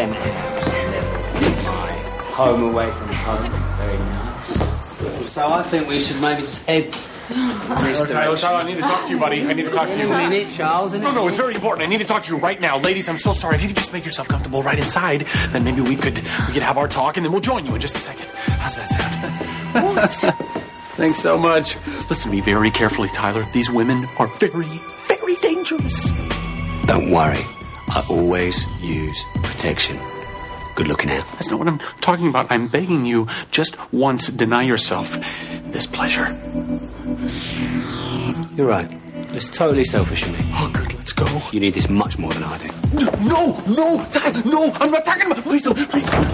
The penthouse. My home away from home. Very nice. So I think we should maybe just head. Tyler, Tyler, Tyler, I need to talk to you, buddy. I need to talk to you. A minute, Charles. No, no, it's very important. I need to talk to you right now, ladies. I'm so sorry. If you could just make yourself comfortable right inside, then maybe we could we could have our talk, and then we'll join you in just a second. How's that sound? what? Thanks so much. Listen to me very carefully, Tyler. These women are very, very dangerous. Don't worry. I always use protection. Good looking out. That's not what I'm talking about. I'm begging you, just once deny yourself this pleasure. You're right. It's totally selfish of me. Oh, good. Let's go. You need this much more than I do. No, no, Tyler, no, I'm not talking about. Please don't, please don't.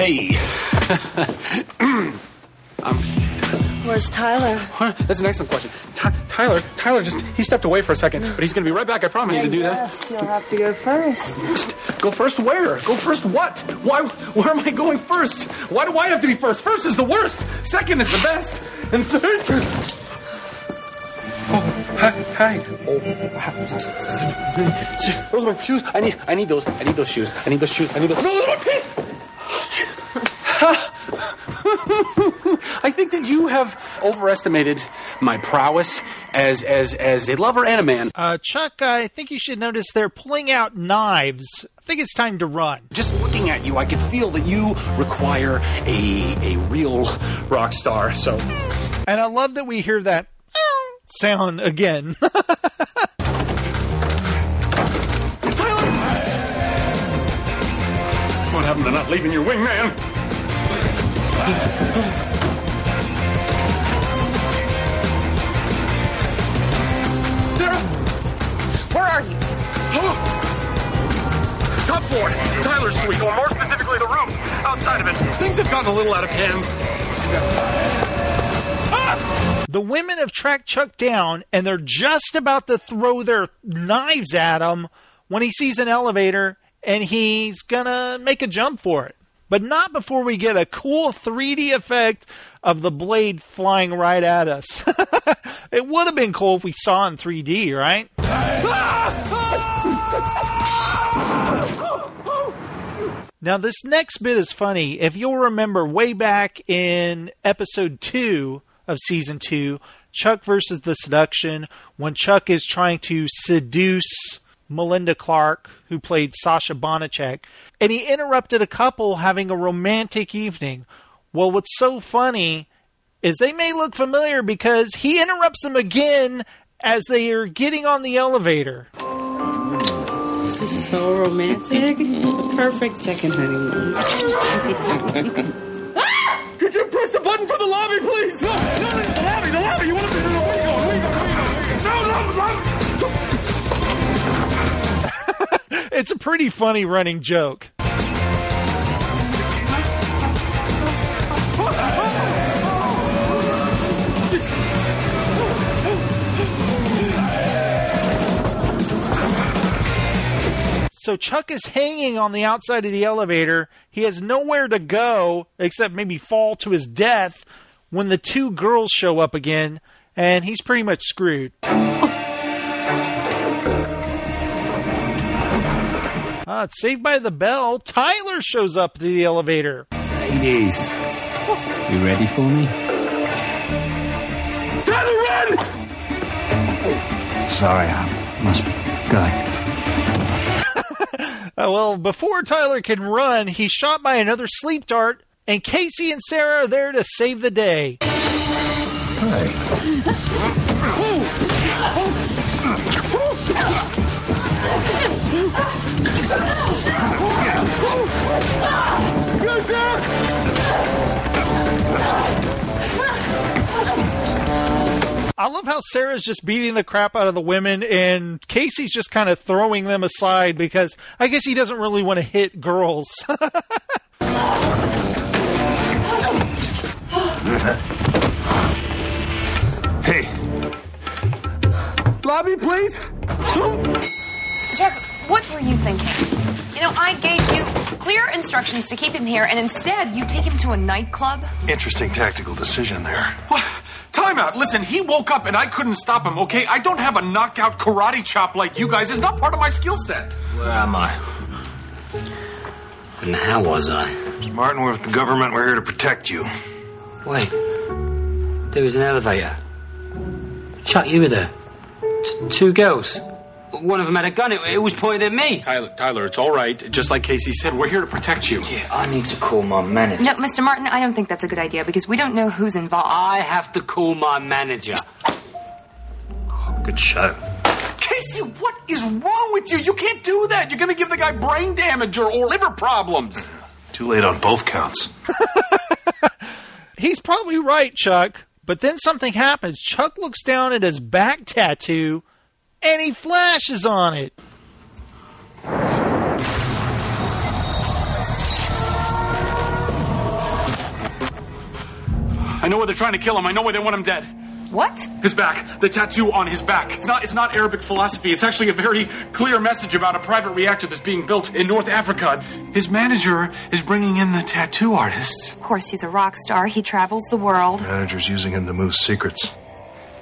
Hey. I'm. Where's Tyler? That's an excellent question. Ty- Tyler, Tyler just he stepped away for a second, but he's going to be right back. I promise to do that. Yes, you'll have to go first. Go first where? Go first what? Why? Where am I going first? Why do I have to be first? First is the worst. Second is the best. And third. Oh, hi. hi. Oh, hi. those are my shoes. I need. I need those. I need those shoes. I need those shoes. I need those. No, those are my pants. I think that you have overestimated my prowess as as as a lover and a man. Uh, Chuck, I think you should notice they're pulling out knives. I think it's time to run. Just looking at you, I could feel that you require a a real rock star. So, And I love that we hear that sound again. what happened to not leaving your wingman? Sarah, Where are you? top floor, Tyler's suite, or more specifically, the room outside of it. Things have gotten a little out of hand. the women have tracked Chuck down, and they're just about to throw their knives at him when he sees an elevator, and he's gonna make a jump for it. But not before we get a cool 3D effect of the blade flying right at us. it would have been cool if we saw in 3D, right? Now, this next bit is funny. If you'll remember way back in episode two of season two, Chuck versus the Seduction, when Chuck is trying to seduce Melinda Clarke, who played Sasha Banacheck, and he interrupted a couple having a romantic evening. Well, what's so funny is they may look familiar because he interrupts them again as they are getting on the elevator. This is so romantic. Perfect second honeymoon. Could you press the button for the lobby, please? No, no, no, the lobby, the lobby. You want to be in the lobby? Where you going? Where you going? Where you going? No, no, no. It's a pretty funny running joke. So Chuck is hanging on the outside of the elevator. He has nowhere to go except maybe fall to his death when the two girls show up again, and he's pretty much screwed. Ah, it's saved by the bell. Tyler shows up to the elevator. Ladies, you ready for me? Tyler, run! Sorry, I must go. Uh, well, before Tyler can run, he's shot by another sleep dart, and Casey and Sarah are there to save the day. I love how Sarah's just beating the crap out of the women, and Casey's just kind of throwing them aside because I guess he doesn't really want to hit girls. Hey, Lobby, please. Chuck, what were you thinking? You know, I gave you clear instructions to keep him here, and instead you take him to a nightclub? Interesting tactical decision there. What? Time out. Listen, he woke up and I couldn't stop him, okay? I don't have a knockout karate chop like you guys. It's not part of my skill set. Where am I? And how was I? Martin, we're with the government. We're here to protect you. Wait. There was an elevator. Chuck, you were there. T- two girls. One of them had a gun. It, it was pointed at me. Tyler, Tyler, it's all right. Just like Casey said, we're here to protect you. Yeah, I need to call my manager. No, Mr. Martin, I don't think that's a good idea because we don't know who's involved. I have to call my manager. Oh, good show. Casey, what is wrong with you? You can't do that. You're going to give the guy brain damage or, or liver problems. Too late on both counts. He's probably right, Chuck, But then something happens. Chuck looks down at his back tattoo and he flashes on it. I know where they're trying to kill him. I know where they want him dead. What? His back. The tattoo on his back. It's not it's not Arabic philosophy. It's actually a very clear message about a private reactor that's being built in North Africa. His manager is bringing in the tattoo artists. Of course, he's a rock star. He travels the world. Manager's using him to move secrets.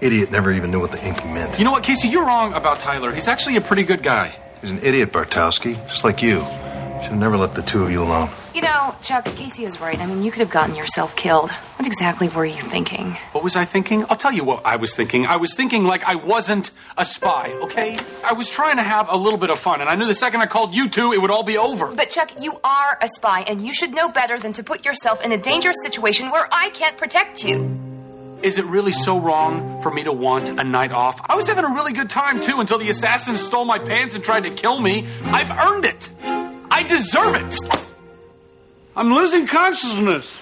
Idiot never even knew what the ink meant. You know what, Casey? You're wrong about Tyler. He's actually a pretty good guy. He's an idiot, Bartowski, just like you. Should have never left the two of you alone. You know, Chuck, Casey is right. I mean, you could have gotten yourself killed. What exactly were you thinking? What was I thinking? I'll tell you what I was thinking. I was thinking like I wasn't a spy, okay? I was trying to have a little bit of fun, and I knew the second I called you two, it would all be over. But, Chuck, you are a spy, and you should know better than to put yourself in a dangerous situation where I can't protect you. Is it really so wrong for me to want a night off? I was having a really good time too until the assassin stole my pants and tried to kill me. I've earned it. I deserve it. I'm losing consciousness.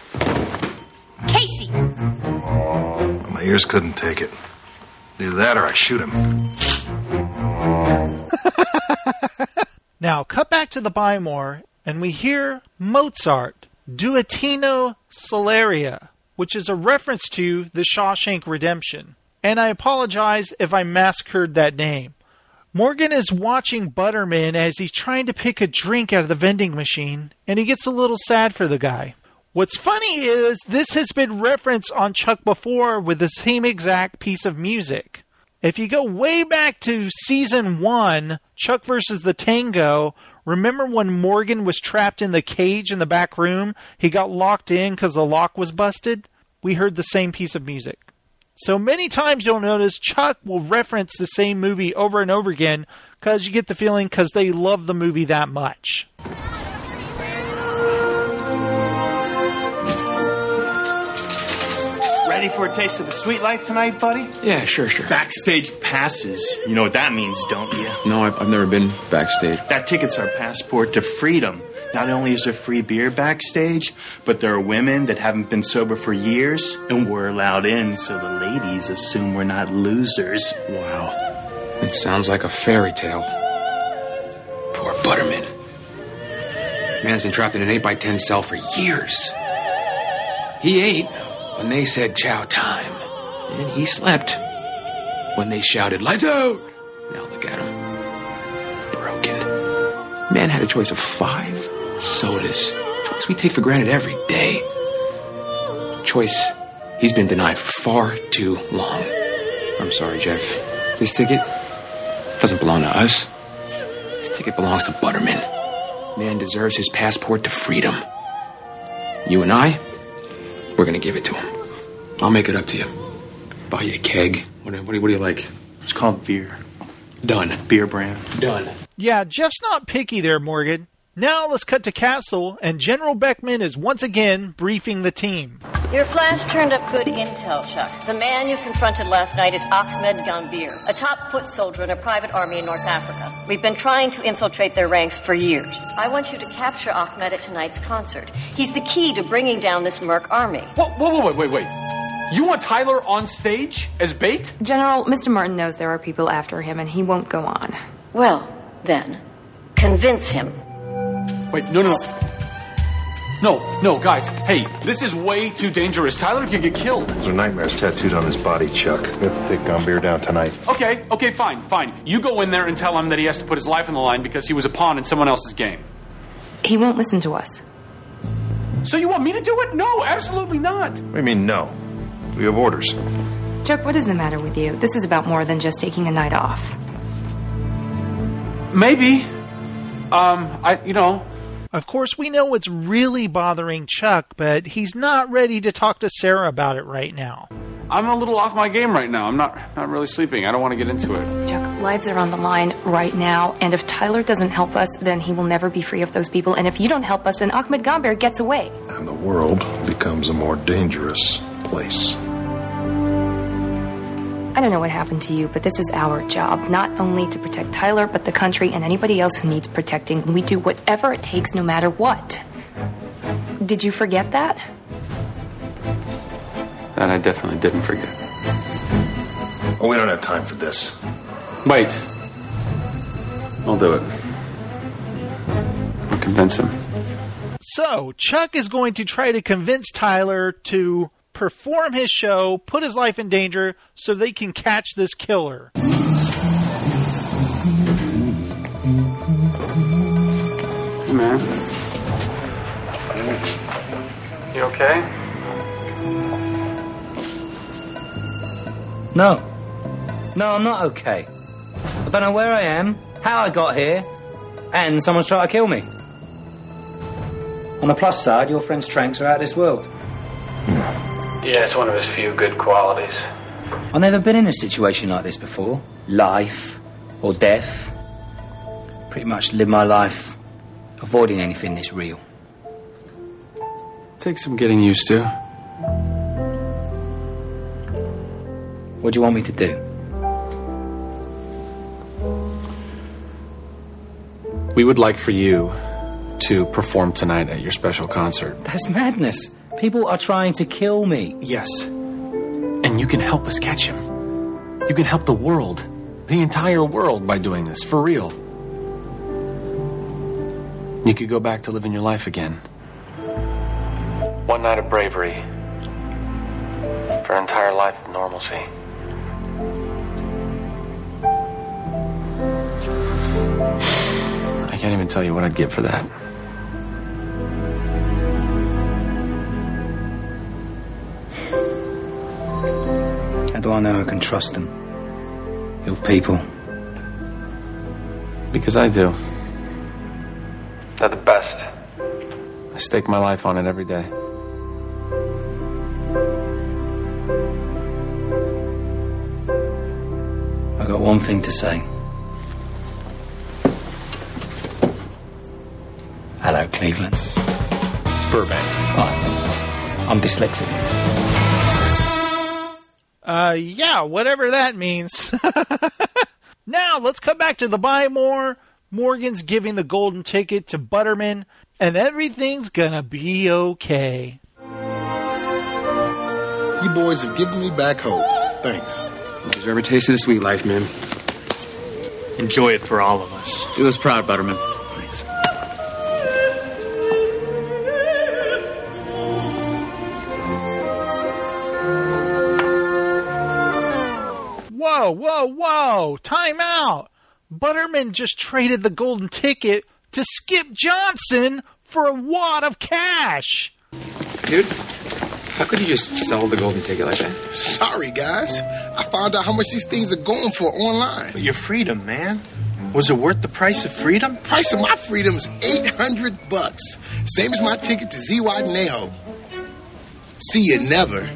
Casey! My ears couldn't take it. Either that or I shoot him. Now, cut back to the Buy More, and we hear Mozart, Duettino Sull'aria, which is a reference to The Shawshank Redemption. And I apologize if I massacred that name. Morgan is watching Butterman as he's trying to pick a drink out of the vending machine, and he gets a little sad for the guy. What's funny is this has been referenced on Chuck before with the same exact piece of music. If you go way back to season one, Chuck versus the Tango, remember when Morgan was trapped in the cage in the back room? He got locked in because the lock was busted? We heard the same piece of music. So many times you'll notice Chuck will reference the same movie over and over again because you get the feeling because they love the movie that much. Ready for a taste of the sweet life tonight, buddy? Yeah, sure, sure. Backstage passes. You know what that means, don't you? No, I've, I've never been backstage. That ticket's our passport to freedom. Not only is there free beer backstage, but there are women that haven't been sober for years, and we're allowed in, so the ladies assume we're not losers. Wow. It sounds like a fairy tale. Poor Butterman. Man's been trapped in an 8 by 10 cell for years. He ate when they said chow time, and he slept when they shouted lights out. Now look at him. Broken. Man had a choice of five sodas. Choice we take for granted every day. Choice he's been denied for far too long. I'm sorry, Jeff. This ticket doesn't belong to us. This ticket belongs to Butterman. Man deserves his passport to freedom. You and I, we're gonna give it to him. I'll make it up to you. Buy you a keg. What, do- what, what do you like? It's called beer. Done. Beer brand. Done. Yeah, Jeff's not picky there, Morgan. Now let's cut to Castle, and General Beckman is once again briefing the team. Your flash turned up good intel, Chuck. The man you confronted last night is Ahmed Gambir, a top foot soldier in a private army in North Africa. We've been trying to infiltrate their ranks for years. I want you to capture Ahmed at tonight's concert. He's the key to bringing down this Merc army. Whoa, whoa, whoa, wait, wait, wait. You want Tyler on stage as bait? General, Mr. Martin knows there are people after him and he won't go on. Well, then, convince him. Wait, no, no, no. No, no, guys. Hey, this is way too dangerous. Tyler could get killed. Those are nightmares tattooed on his body, Chuck. We have to take Gambir down tonight. Okay, okay, fine, fine. You go in there and tell him that he has to put his life on the line because he was a pawn in someone else's game. He won't listen to us. So you want me to do it? No, absolutely not. What do you mean, no? We have orders. Chuck, what is the matter with you? This is about more than just taking a night off. Maybe. Um, I, you know. Of course, we know what's really bothering Chuck, but he's not ready to talk to Sarah about it right now. I'm a little off my game right now. I'm not not really sleeping. I don't want to get into it. Chuck, lives are on the line right now, and if Tyler doesn't help us, then he will never be free of those people. And if you don't help us, then Ahmed Gambir gets away. And the world becomes a more dangerous place. I don't know what happened to you, but this is our job. Not only to protect Tyler, but the country and anybody else who needs protecting. We do whatever it takes, no matter what. Did you forget that? That I definitely didn't forget. Well, we don't have time for this. Wait. I'll do it. I'll convince him. So, Chuck is going to try to convince Tyler to perform his show, put his life in danger, so they can catch this killer. Hey, man. You okay? No. No, I'm not okay. I don't know where I am, how I got here, and someone's trying to kill me. On the plus side, your friend's tranks are out of this world. Yeah, it's one of his few good qualities. I've never been in a situation like this before. Life or death. Pretty much live my life avoiding anything that's real. Takes some getting used to. What do you want me to do? We would like for you to perform tonight at your special concert. That's madness. People are trying to kill me. Yes. And you can help us catch him. You can help the world, the entire world, by doing this, for real. You could go back to living your life again. One night of bravery for an entire life of normalcy. I can't even tell you what I'd give for that. How do I know I can trust them? Your people. Because I do. They're the best. I stake my life on it every day. I got one thing to say. Hello, Cleveland. It's Burbank. Hi. I'm dyslexic. Uh, yeah, whatever that means. now, let's come back to the buy more. Morgan's giving the golden ticket to Butterman, and everything's gonna be okay. You boys have given me back hope. Thanks. You deserve a taste of the sweet life, man. Enjoy it for all of us. Do us proud, Butterman. Whoa, whoa, whoa! Time out! Butterman just traded the golden ticket to Skip Johnson for a wad of cash. Dude, how could you just sell the golden ticket like that? Sorry, guys. I found out how much these things are going for online. But your freedom, man. Was it worth the price of freedom? Price of my freedom is 800 bucks. Same as my ticket to Zihuatanejo. See you never.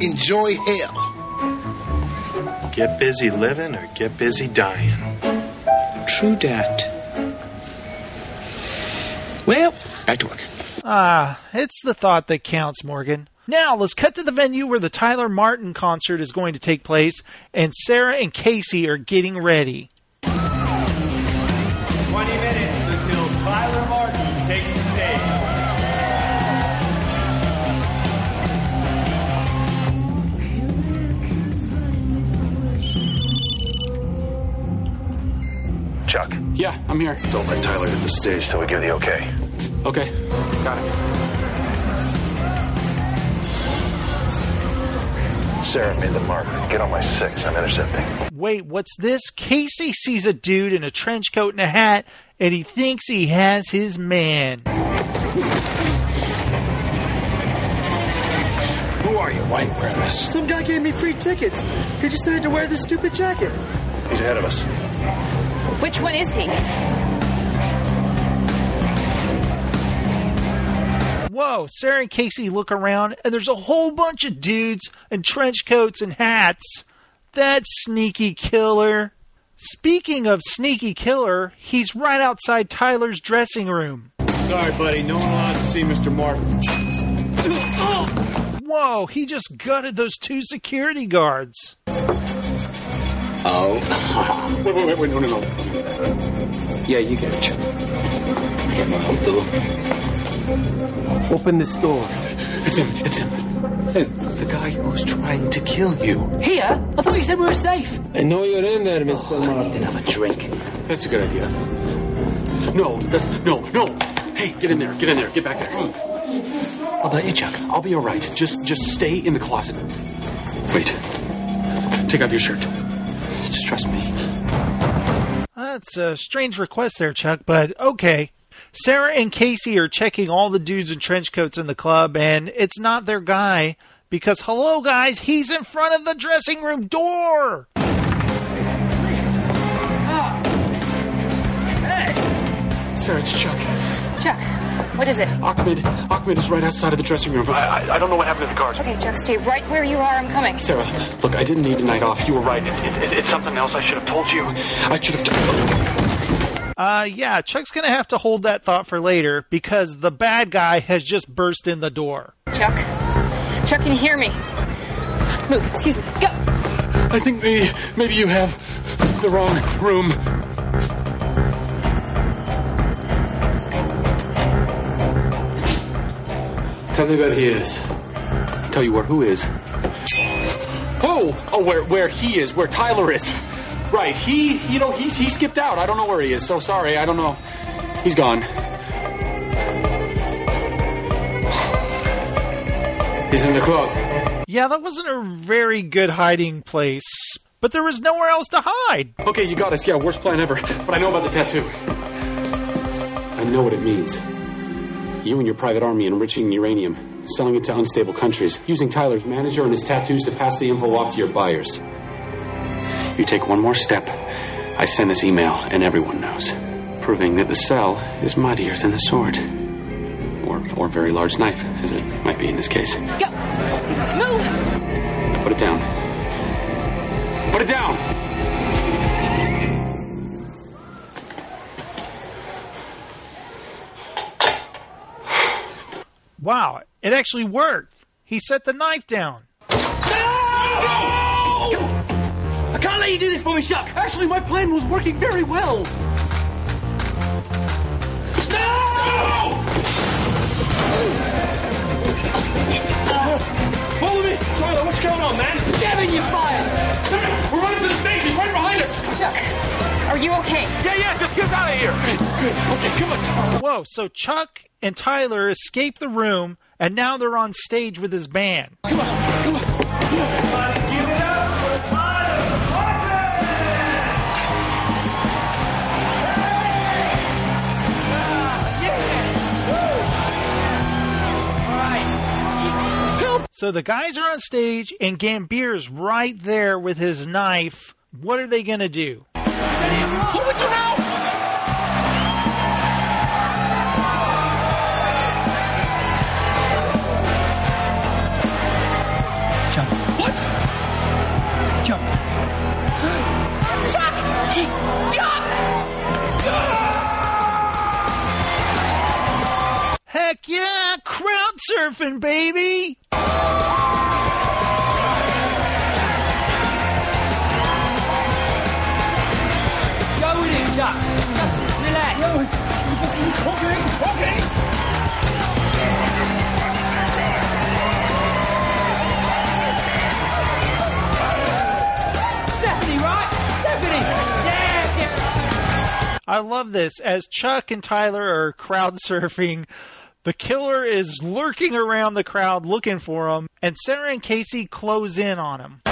Enjoy hell. Get busy living or get busy dying. True dat. Well, back to work. Ah, it's the thought that counts, Morgan. Now, let's cut to the venue where the Tyler Martin concert is going to take place, and Sarah and Casey are getting ready. Yeah, I'm here. don't let Tyler hit the stage till we give the okay. Okay. Got it. Sarah made the mark. Get on my six. I'm intercepting. Wait, what's this? Casey sees a dude in a trench coat and a hat, and he thinks he has his man. Who are you? Why are you wearing this? Some guy gave me free tickets. He just had to wear this stupid jacket. He's ahead of us. Which one is he? Whoa, Sarah and Casey look around, and there's a whole bunch of dudes in trench coats and hats. That sneaky killer. Speaking of sneaky killer, he's right outside Tyler's dressing room. Sorry, buddy. No one allowed to see Mr. Martin. Whoa, he just gutted those two security guards. Oh. Wait, wait, wait, wait, no, no, no. Yeah, you get it, Chuck. Get my home door. Open this door. It's him, it's him. The guy who's trying to kill you. Here? I thought you said we were safe. I know you're in there, Mr. Martin. Have a drink. That's a good idea. No, that's no, no. Hey, get in there. Get in there. Get back there. What about you, Chuck? I'll be all right. Just, just stay in the closet. Wait. Take off your shirt. Just trust me. That's a strange request there, Chuck, but okay. Sarah and Casey are checking all the dudes in trench coats in the club, and it's not their guy because, hello, guys, he's in front of the dressing room door. Sarah, it's Chuck. Chuck, what is it? Ahmed, Ahmed is right outside of the dressing room. I, I, I don't know what happened to the cars. Okay, Chuck, stay right where you are. I'm coming. Sarah, look, I didn't need a night off. You were right. It, it, it, it's something else. I should have told you. I should have. told you. Uh, yeah, Chuck's gonna have to hold that thought for later because the bad guy has just burst in the door. Chuck, Chuck, can you hear me? Move. Excuse me. Go. I think maybe, maybe you have the wrong room. Tell me where he is. Tell you where who is. Oh, oh, where where he is, where Tyler is. Right, he, you know, he's he skipped out. I don't know where he is. So sorry, I don't know. He's gone. He's in the closet. Yeah, that wasn't a very good hiding place, but there was nowhere else to hide. Okay, you got us. Yeah, worst plan ever. But I know about the tattoo. I know what it means. You and your private army enriching uranium, selling it to unstable countries, using Tyler's manager and his tattoos to pass the info off to your buyers. You take one more step, I send this email, and everyone knows, proving that the cell is mightier than the sword. Or, or very large knife, as it might be in this case. Go. Move. Now put it down. Put it down! Wow, it actually worked. He set the knife down. No! I can't let you do this for me, Chuck. Actually, my plan was working very well. No! Follow me! Tyler, what's going on, man? Gavin, you fired! Sarah, we're running to the stage. He's right behind us. Chuck, are you okay? Yeah, yeah, just get out of here. Good. Okay, come on. Whoa, so Chuck and Tyler escaped the room, and now they're on stage with his band. So the guys are on stage, and Gambir's right there with his knife. What are they going to do? What do we do now? Yeah, crowd surfing, baby! Go with it, Chuck. Just relax. Okay, okay. Stephanie, right? Stephanie! Yeah, Stephanie. I love this. As Chuck and Tyler are crowd surfing, the killer is lurking around the crowd looking for him, and Sarah and Casey close in on him. You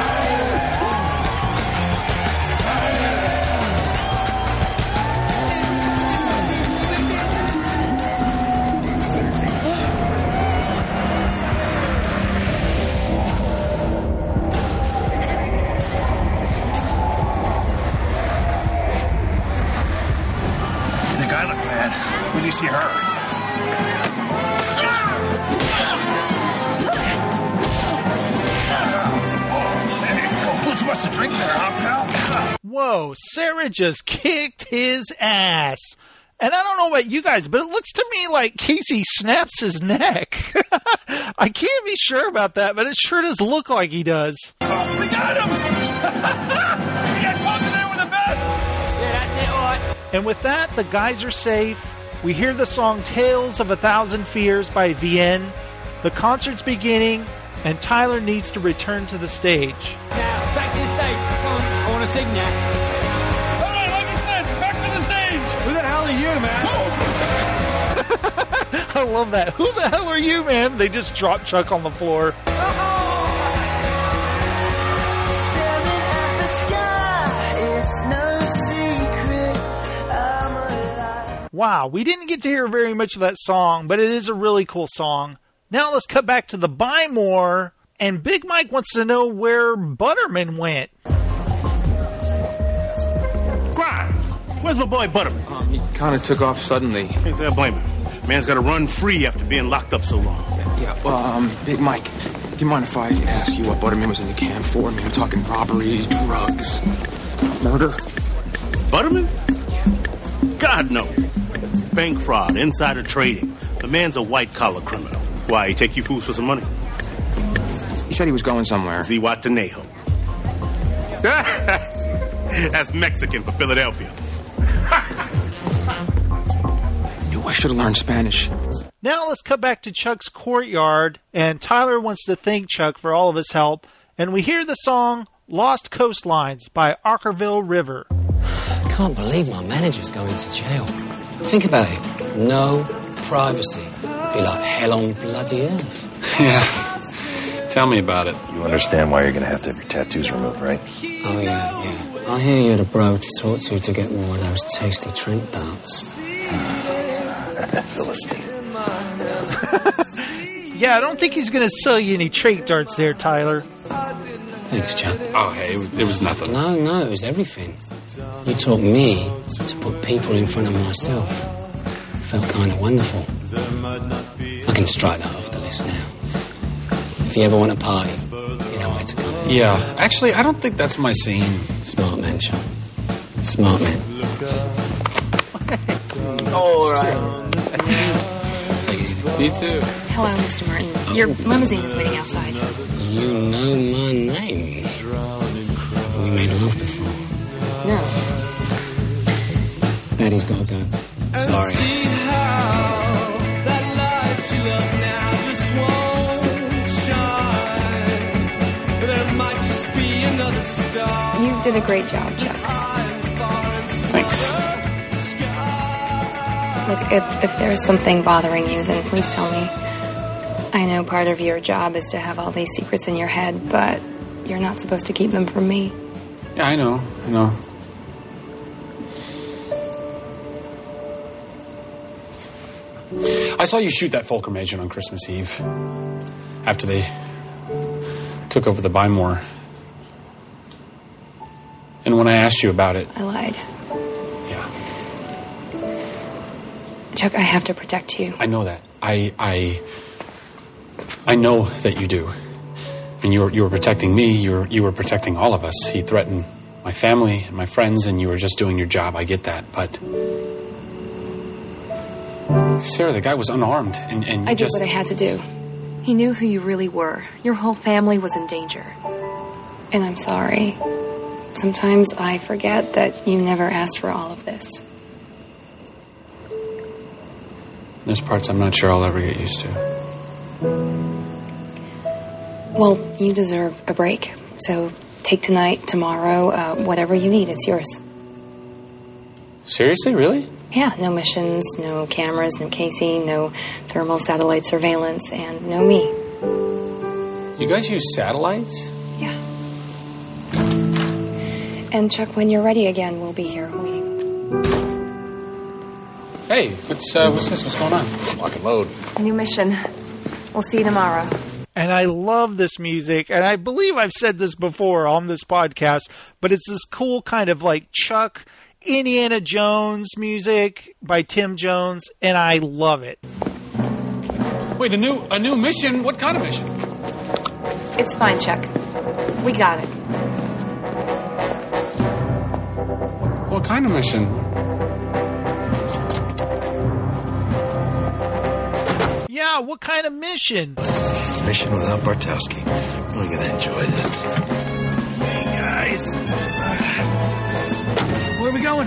think I look bad? When you see her? A little too much to drink there, huh, pal? Whoa, Sarah just kicked his ass. And I don't know about you guys, but it looks to me like Casey snaps his neck. I can't be sure about that, but it sure does look like he does. Oh, we got him! See, I told you they were the best! Yeah, that's it, all right. And with that, the guys are safe. We hear the song Tales of a Thousand Fears by Vienne. The concert's beginning, and Tyler needs to return to the stage. Now, back to the stage. I want to sing now. All right, like I said, back to the stage. Who the hell are you, man? I love that. Who the hell are you, man? They just drop Chuck on the floor. Wow, we didn't get to hear very much of that song, but it is a really cool song. Now let's cut back to the Buy More, and Big Mike wants to know where Butterman went. Grimes, where's my boy Butterman? Um, he kind of took off suddenly. Can't say I blame him. Man's got to run free after being locked up so long. Yeah, well, um, Big Mike, do you mind if I ask you what Butterman was in the camp for? I mean, I'm talking robbery, drugs, murder. Butterman? God, no. Bank fraud, insider trading. The man's a white collar criminal. Why, he take you fools for some money? He said he was going somewhere. Zihuatanejo. That's Mexican for Philadelphia. Knew I should have learned Spanish. Now let's cut back to Chuck's courtyard, and Tyler wants to thank Chuck for all of his help, and we hear the song Lost Coastlines by Okkervil River. I Can't believe my manager's going to jail. Think about it. No privacy. Be like hell on bloody earth. Yeah. Tell me about it. You understand why you're going to have to have your tattoos removed, right? Oh, yeah, yeah. I hear you're the bro to talk to to get more of those tasty tranq darts. Philistine. Yeah, I don't think he's going to sell you any trait darts there, Tyler. Thanks, Chuck. Oh, hey, it was, it was nothing. No, no, it was everything. You taught me to put people in front of myself. Felt kind of wonderful. I can strike that off the list now. If you ever want a party, you know where to come. Yeah, actually, I don't think that's my scene. Smart man, Chuck. Smart man. All right. Take it easy. You too. Hello, Mr. Martin. Your limousine is waiting outside. You know my name. Have we made love before? No. Daddy's got to go. Sorry. You did a great job, Chuck. Thanks. Look, if, if there's something bothering you, then please tell me. I know part of your job is to have all these secrets in your head, but you're not supposed to keep them from me. Yeah, I know. I know. I saw you shoot that Fulcrum agent on Christmas Eve after they took over the Buy More. And when I asked you about it, I lied. Yeah. Chuck, I have to protect you. I know that. I I I know that you do. And you were you were protecting me. You were you were protecting all of us. He threatened my family and my friends, and you were just doing your job. I get that, but Sarah, the guy was unarmed, and, and you I did just what I had to do. He knew who you really were. Your whole family was in danger. And I'm sorry. Sometimes I forget that you never asked for all of this. there's parts I'm not sure I'll ever get used to. Well, you deserve a break. So take tonight, tomorrow, uh, whatever you need, it's yours. Seriously, really? Yeah, no missions, no cameras, no casing, no thermal satellite surveillance, and no me. You guys use satellites? Yeah. And Chuck, when you're ready again, we'll be here waiting. Hey, what's uh, what's this? What's going on? Lock and load. New mission. We'll see you tomorrow. And I love this music, and I believe I've said this before on this podcast, but it's this cool kind of like Chuck Indiana Jones music by Tim Jones, and I love it. Wait, a new a new mission? What kind of mission? It's fine, Chuck. We got it. What kind of mission? Yeah, what kind of mission? Mission without Bartowski. Really gonna enjoy this. going.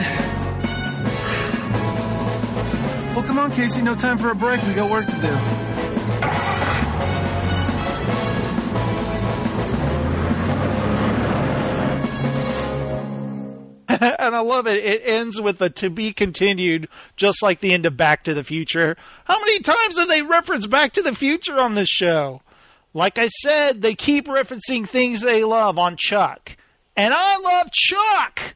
Well, come on, Casey. No time for a break. We got work to do. and I love it. It ends with a to be continued, just like the end of Back to the Future. How many times have they referenced Back to the Future on this show? Like I said, they keep referencing things they love on Chuck. And I love Chuck!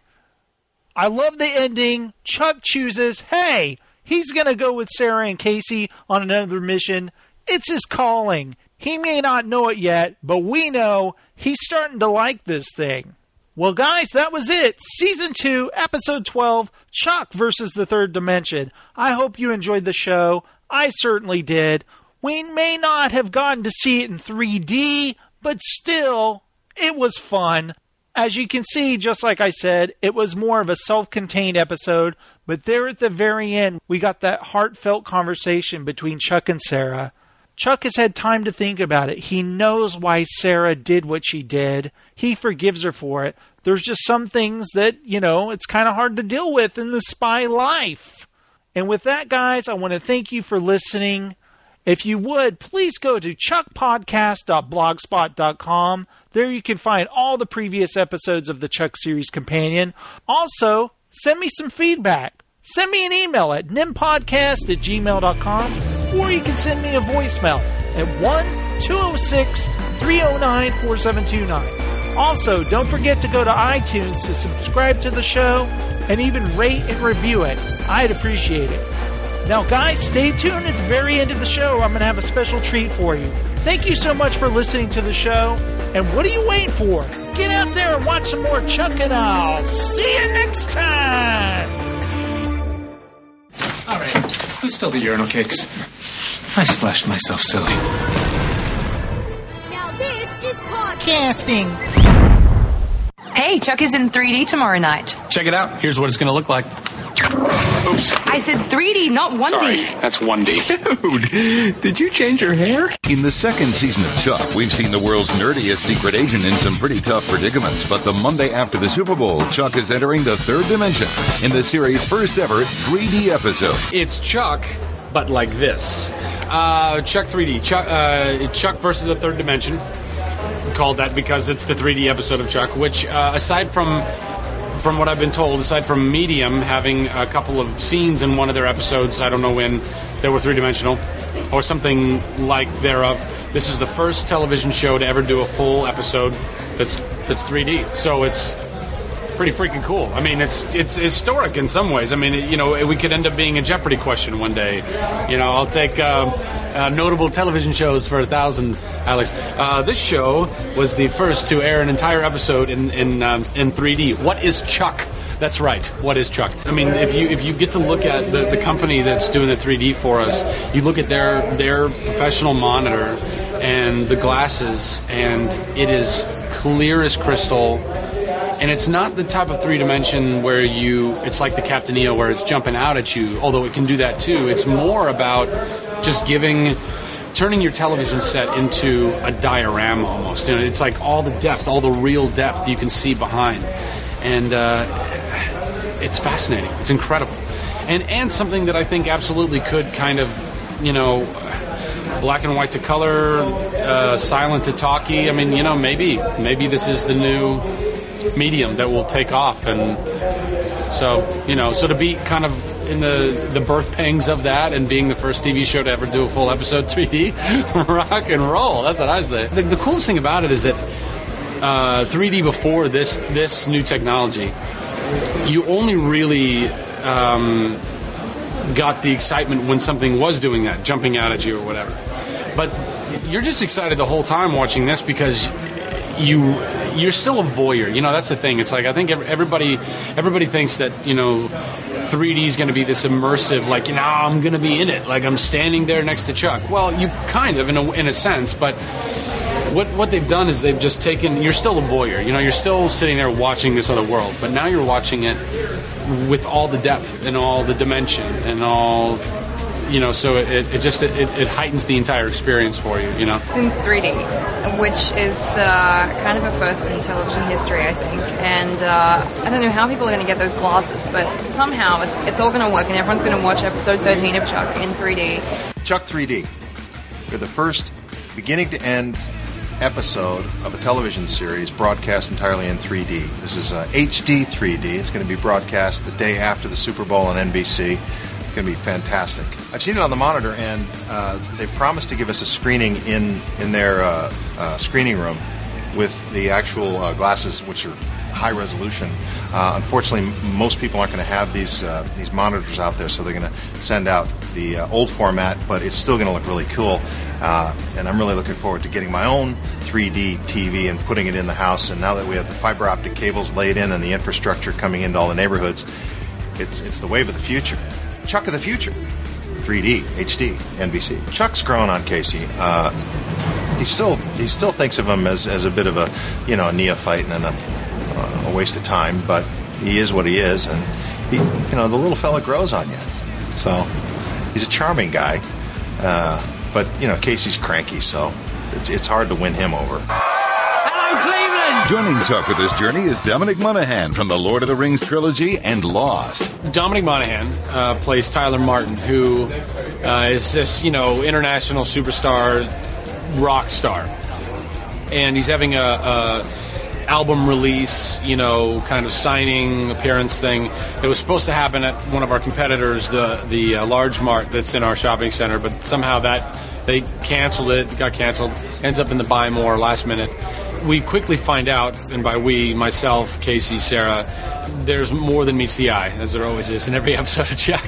I love the ending. Chuck chooses, hey, he's going to go with Sarah and Casey on another mission. It's his calling. He may not know it yet, but we know he's starting to like this thing. Well, guys, that was it. Season 2, Episode 12 Chuck versus the Third Dimension. I hope you enjoyed the show. I certainly did. We may not have gotten to see it in 3D, but still, it was fun. As you can see, just like I said, it was more of a self contained episode, but there at the very end, we got that heartfelt conversation between Chuck and Sarah. Chuck has had time to think about it. He knows why Sarah did what she did. He forgives her for it. There's just some things that, you know, it's kind of hard to deal with in the spy life. And with that, guys, I want to thank you for listening. If you would, please go to chuckpodcast.blogspot.com. There you can find all the previous episodes of the Chuck Series Companion. Also, send me some feedback. Send me an email at nimpodcast at gmail.com or you can send me a voicemail at 1 206 309 4729. Also, don't forget to go to iTunes to subscribe to the show and even rate and review it. I'd appreciate it. Now, guys, stay tuned at the very end of the show. I'm going to have a special treat for you. Thank you so much for listening to the show. And what are you waiting for? Get out there and watch some more Chuck and I'll see you next time. All right, who stole the urinal cakes? I splashed myself silly. Now this is podcasting. Hey, Chuck is in 3D tomorrow night. Check it out. Here's what it's going to look like. Oops. I said 3D, not 1D. Sorry, that's 1D. Dude, did you change your hair? In the second season of Chuck, we've seen the world's nerdiest secret agent in some pretty tough predicaments. But the Monday after the Super Bowl, Chuck is entering the third dimension in the series' first ever 3D episode. It's Chuck, but like this. Uh, Chuck 3D. Chuck, uh, Chuck versus the Third Dimension. We called that because it's the 3D episode of Chuck, which, uh, aside from from what I've been told, aside from Medium having a couple of scenes in one of their episodes, I don't know when, they were three dimensional, or something like thereof. This is the first television show to ever do a full episode that's that's 3D. So it's pretty freaking cool. I mean, it's it's historic in some ways. I mean, it, you know, we could end up being a Jeopardy question one day. You know, I'll take um, uh, notable television shows for a thousand, Alex. Uh, this show was the first to air an entire episode in in um, in 3D. What is Chuck? That's right. What is Chuck? I mean, if you if you get to look at the, the company that's doing the 3D for us, you look at their their professional monitor and the glasses, and it is clear as crystal and it's not the type of three dimension where you it's like the Captain EO where it's jumping out at you, although it can do that too. It's more about just giving turning your television set into a diorama almost. You know, it's like all the depth, all the real depth you can see behind. And uh, it's fascinating. It's incredible. And and something that I think absolutely could kind of, you know, black and white to color, uh, silent to talkie. I mean, you know, maybe maybe this is the new medium that will take off. And so you know so to be kind of in the the birth pangs of that and being the first TV show to ever do a full episode 3D rock and roll that's what I say. The, the coolest thing about it is that uh, 3D before this this new technology you only really um, got the excitement when something was doing that jumping out at you or whatever. But you're just excited the whole time watching this because you you're still a voyeur. You know, that's the thing. It's like I think everybody everybody thinks that you know 3D is going to be this immersive, like you know, I'm going to be in it, like I'm standing there next to Chuck. Well, you kind of in a in a sense, but what what they've done is they've just taken. You're still a voyeur. You know, you're still sitting there watching this other world, but now you're watching it with all the depth and all the dimension and all you know, so it, it just it, it heightens the entire experience for you, you know. It's in 3D, which is uh, kind of a first in television history, I think. And uh, I don't know how people are going to get those glasses, but somehow it's it's all going to work, and everyone's going to watch episode 13 of Chuck in 3D. Chuck 3D. You're the first, beginning to end, episode of a television series broadcast entirely in 3D. This is uh, HD 3D. It's going to be broadcast the day after the Super Bowl on NBC. It's going to be fantastic. I've seen it on the monitor, and uh, they promised to give us a screening in in their uh, uh, screening room with the actual uh, glasses, which are high resolution. Uh, unfortunately, most people aren't going to have these uh, these monitors out there, so they're going to send out the old format, but it's still going to look really cool. And I'm really looking forward to getting my own 3D TV and putting it in the house. And now that we have the fiber optic cables laid in and the infrastructure coming into all the neighborhoods, it's it's the wave of the future. Chuck of the future. 3D, HD, NBC. Chuck's grown on Casey. Uh, he still he still thinks of him as, as a bit of a you know a neophyte and a, uh, a waste of time, but he is what he is, and he, you know the little fella grows on you. So he's a charming guy, uh, but you know Casey's cranky, so it's it's hard to win him over. Joining Chuck with this journey is Dominic Monaghan from the Lord of the Rings trilogy and Lost. Dominic Monaghan uh, plays Tyler Martin, who uh, is this, you know, international superstar, rock star, and he's having a, a album release, you know, kind of signing appearance thing. It was supposed to happen at one of our competitors, the the uh, Large Mart that's in our shopping center, but somehow that they canceled it, got canceled. Ends up in the Buy More last minute. We quickly find out, and by we, myself, Casey, Sarah, there's more than meets the eye, as there always is in every episode of Chuck.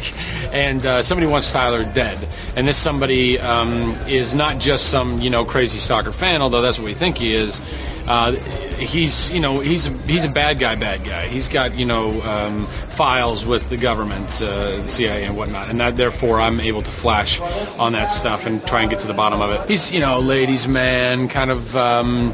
And uh, somebody wants Tyler dead, and this somebody um, is not just some you know crazy stalker fan, although that's what we think he is. Uh, he's you know he's a, he's a bad guy, bad guy. He's got you know um, files with the government, uh, CIA and whatnot, and that therefore I'm able to flash on that stuff and try and get to the bottom of it. He's you know ladies' man, kind of. Um,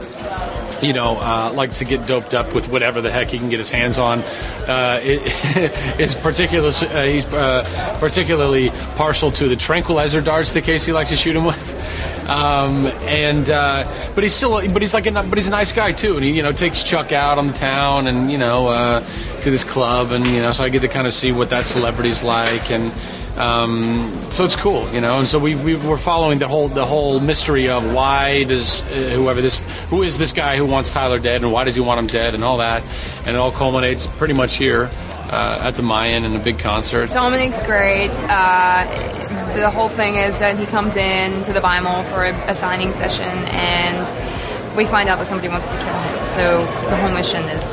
you know, uh, likes to get doped up with whatever the heck he can get his hands on. Uh, it, is particular. Uh, he's uh, particularly partial to the tranquilizer darts that Casey likes to shoot him with. Um, and uh, but he's still, but he's like, a, but he's a nice guy too, and he you know takes Chuck out on the town and you know uh, to this club, and you know, so I get to kind of see what that celebrity's like and. Um, so it's cool, you know. And so we, we were following the whole the whole mystery of why does uh, whoever this who is this guy who wants Tyler dead and why does he want him dead and all that, and it all culminates pretty much here uh, at the Mayan in a big concert. Dominic's great. Uh, the whole thing is that he comes in to the Buy More for a, a signing session, and we find out that somebody wants to kill him. So the whole mission is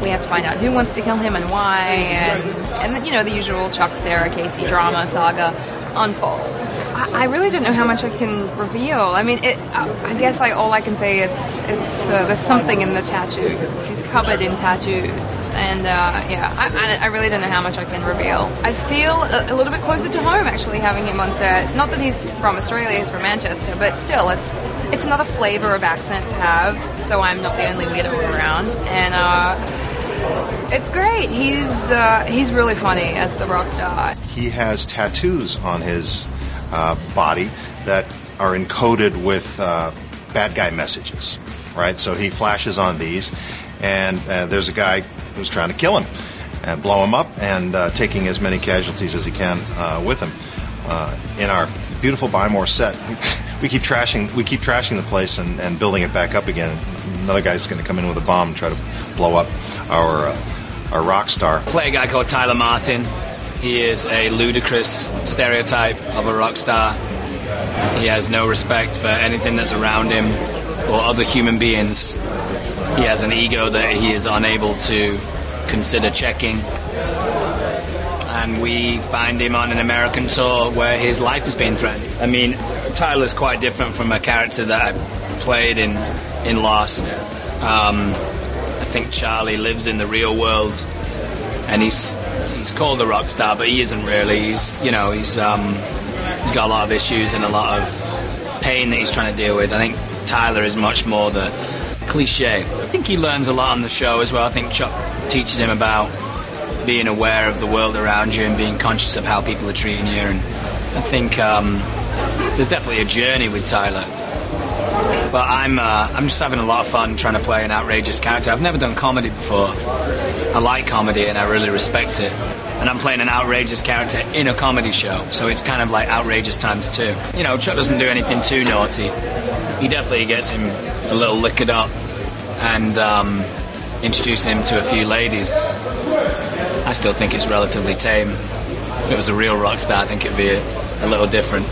we have to find out who wants to kill him and why, and and you know the usual Chuck, Sarah, Casey drama saga unfolds. I, I really don't know how much I can reveal. I mean, it, I guess like all I can say is it's uh, there's something in the tattoos. He's covered in tattoos, and uh, yeah, I, I, I really don't know how much I can reveal. I feel a, a little bit closer to home actually having him on set. Not that he's from Australia, he's from Manchester, but still, it's it's another flavor of accent to have. So I'm not the only weirdo around, and. uh it's great. He's uh, he's really funny as the rock star. He has tattoos on his uh, body that are encoded with uh, bad guy messages, right? So he flashes on these, and uh, there's a guy who's trying to kill him and blow him up, and uh, taking as many casualties as he can with him. in our beautiful Buy More set, we keep trashing we keep trashing the place and, and building it back up again. Another guy's going to come in with a bomb and try to blow up our uh, our rock star. Play a guy called Tyler Martin. He is a ludicrous stereotype of a rock star. He has no respect for anything that's around him or other human beings. He has an ego that he is unable to consider checking. And we find him on an American tour where his life is being threatened. I mean, Tyler's quite different from a character that I played in in Lost. Um, I think Charlie lives in the real world, and he's he's called a rock star, but he isn't really. He's you know he's um, he's got a lot of issues and a lot of pain that he's trying to deal with. I think Tyler is much more the cliche. I think he learns a lot on the show as well. I think Chuck teaches him about being aware of the world around you and being conscious of how people are treating you. And I think um, there's definitely a journey with Tyler. But I'm uh, I'm just having a lot of fun trying to play an outrageous character. I've never done comedy before. I like comedy and I really respect it. And I'm playing an outrageous character in a comedy show, so it's kind of like outrageous times two. You know, Chuck doesn't do anything too naughty. He definitely gets him a little liquored up and um, introduce him to a few ladies. I still think it's relatively tame. If it was a real rock star, I think it'd be a, a little different.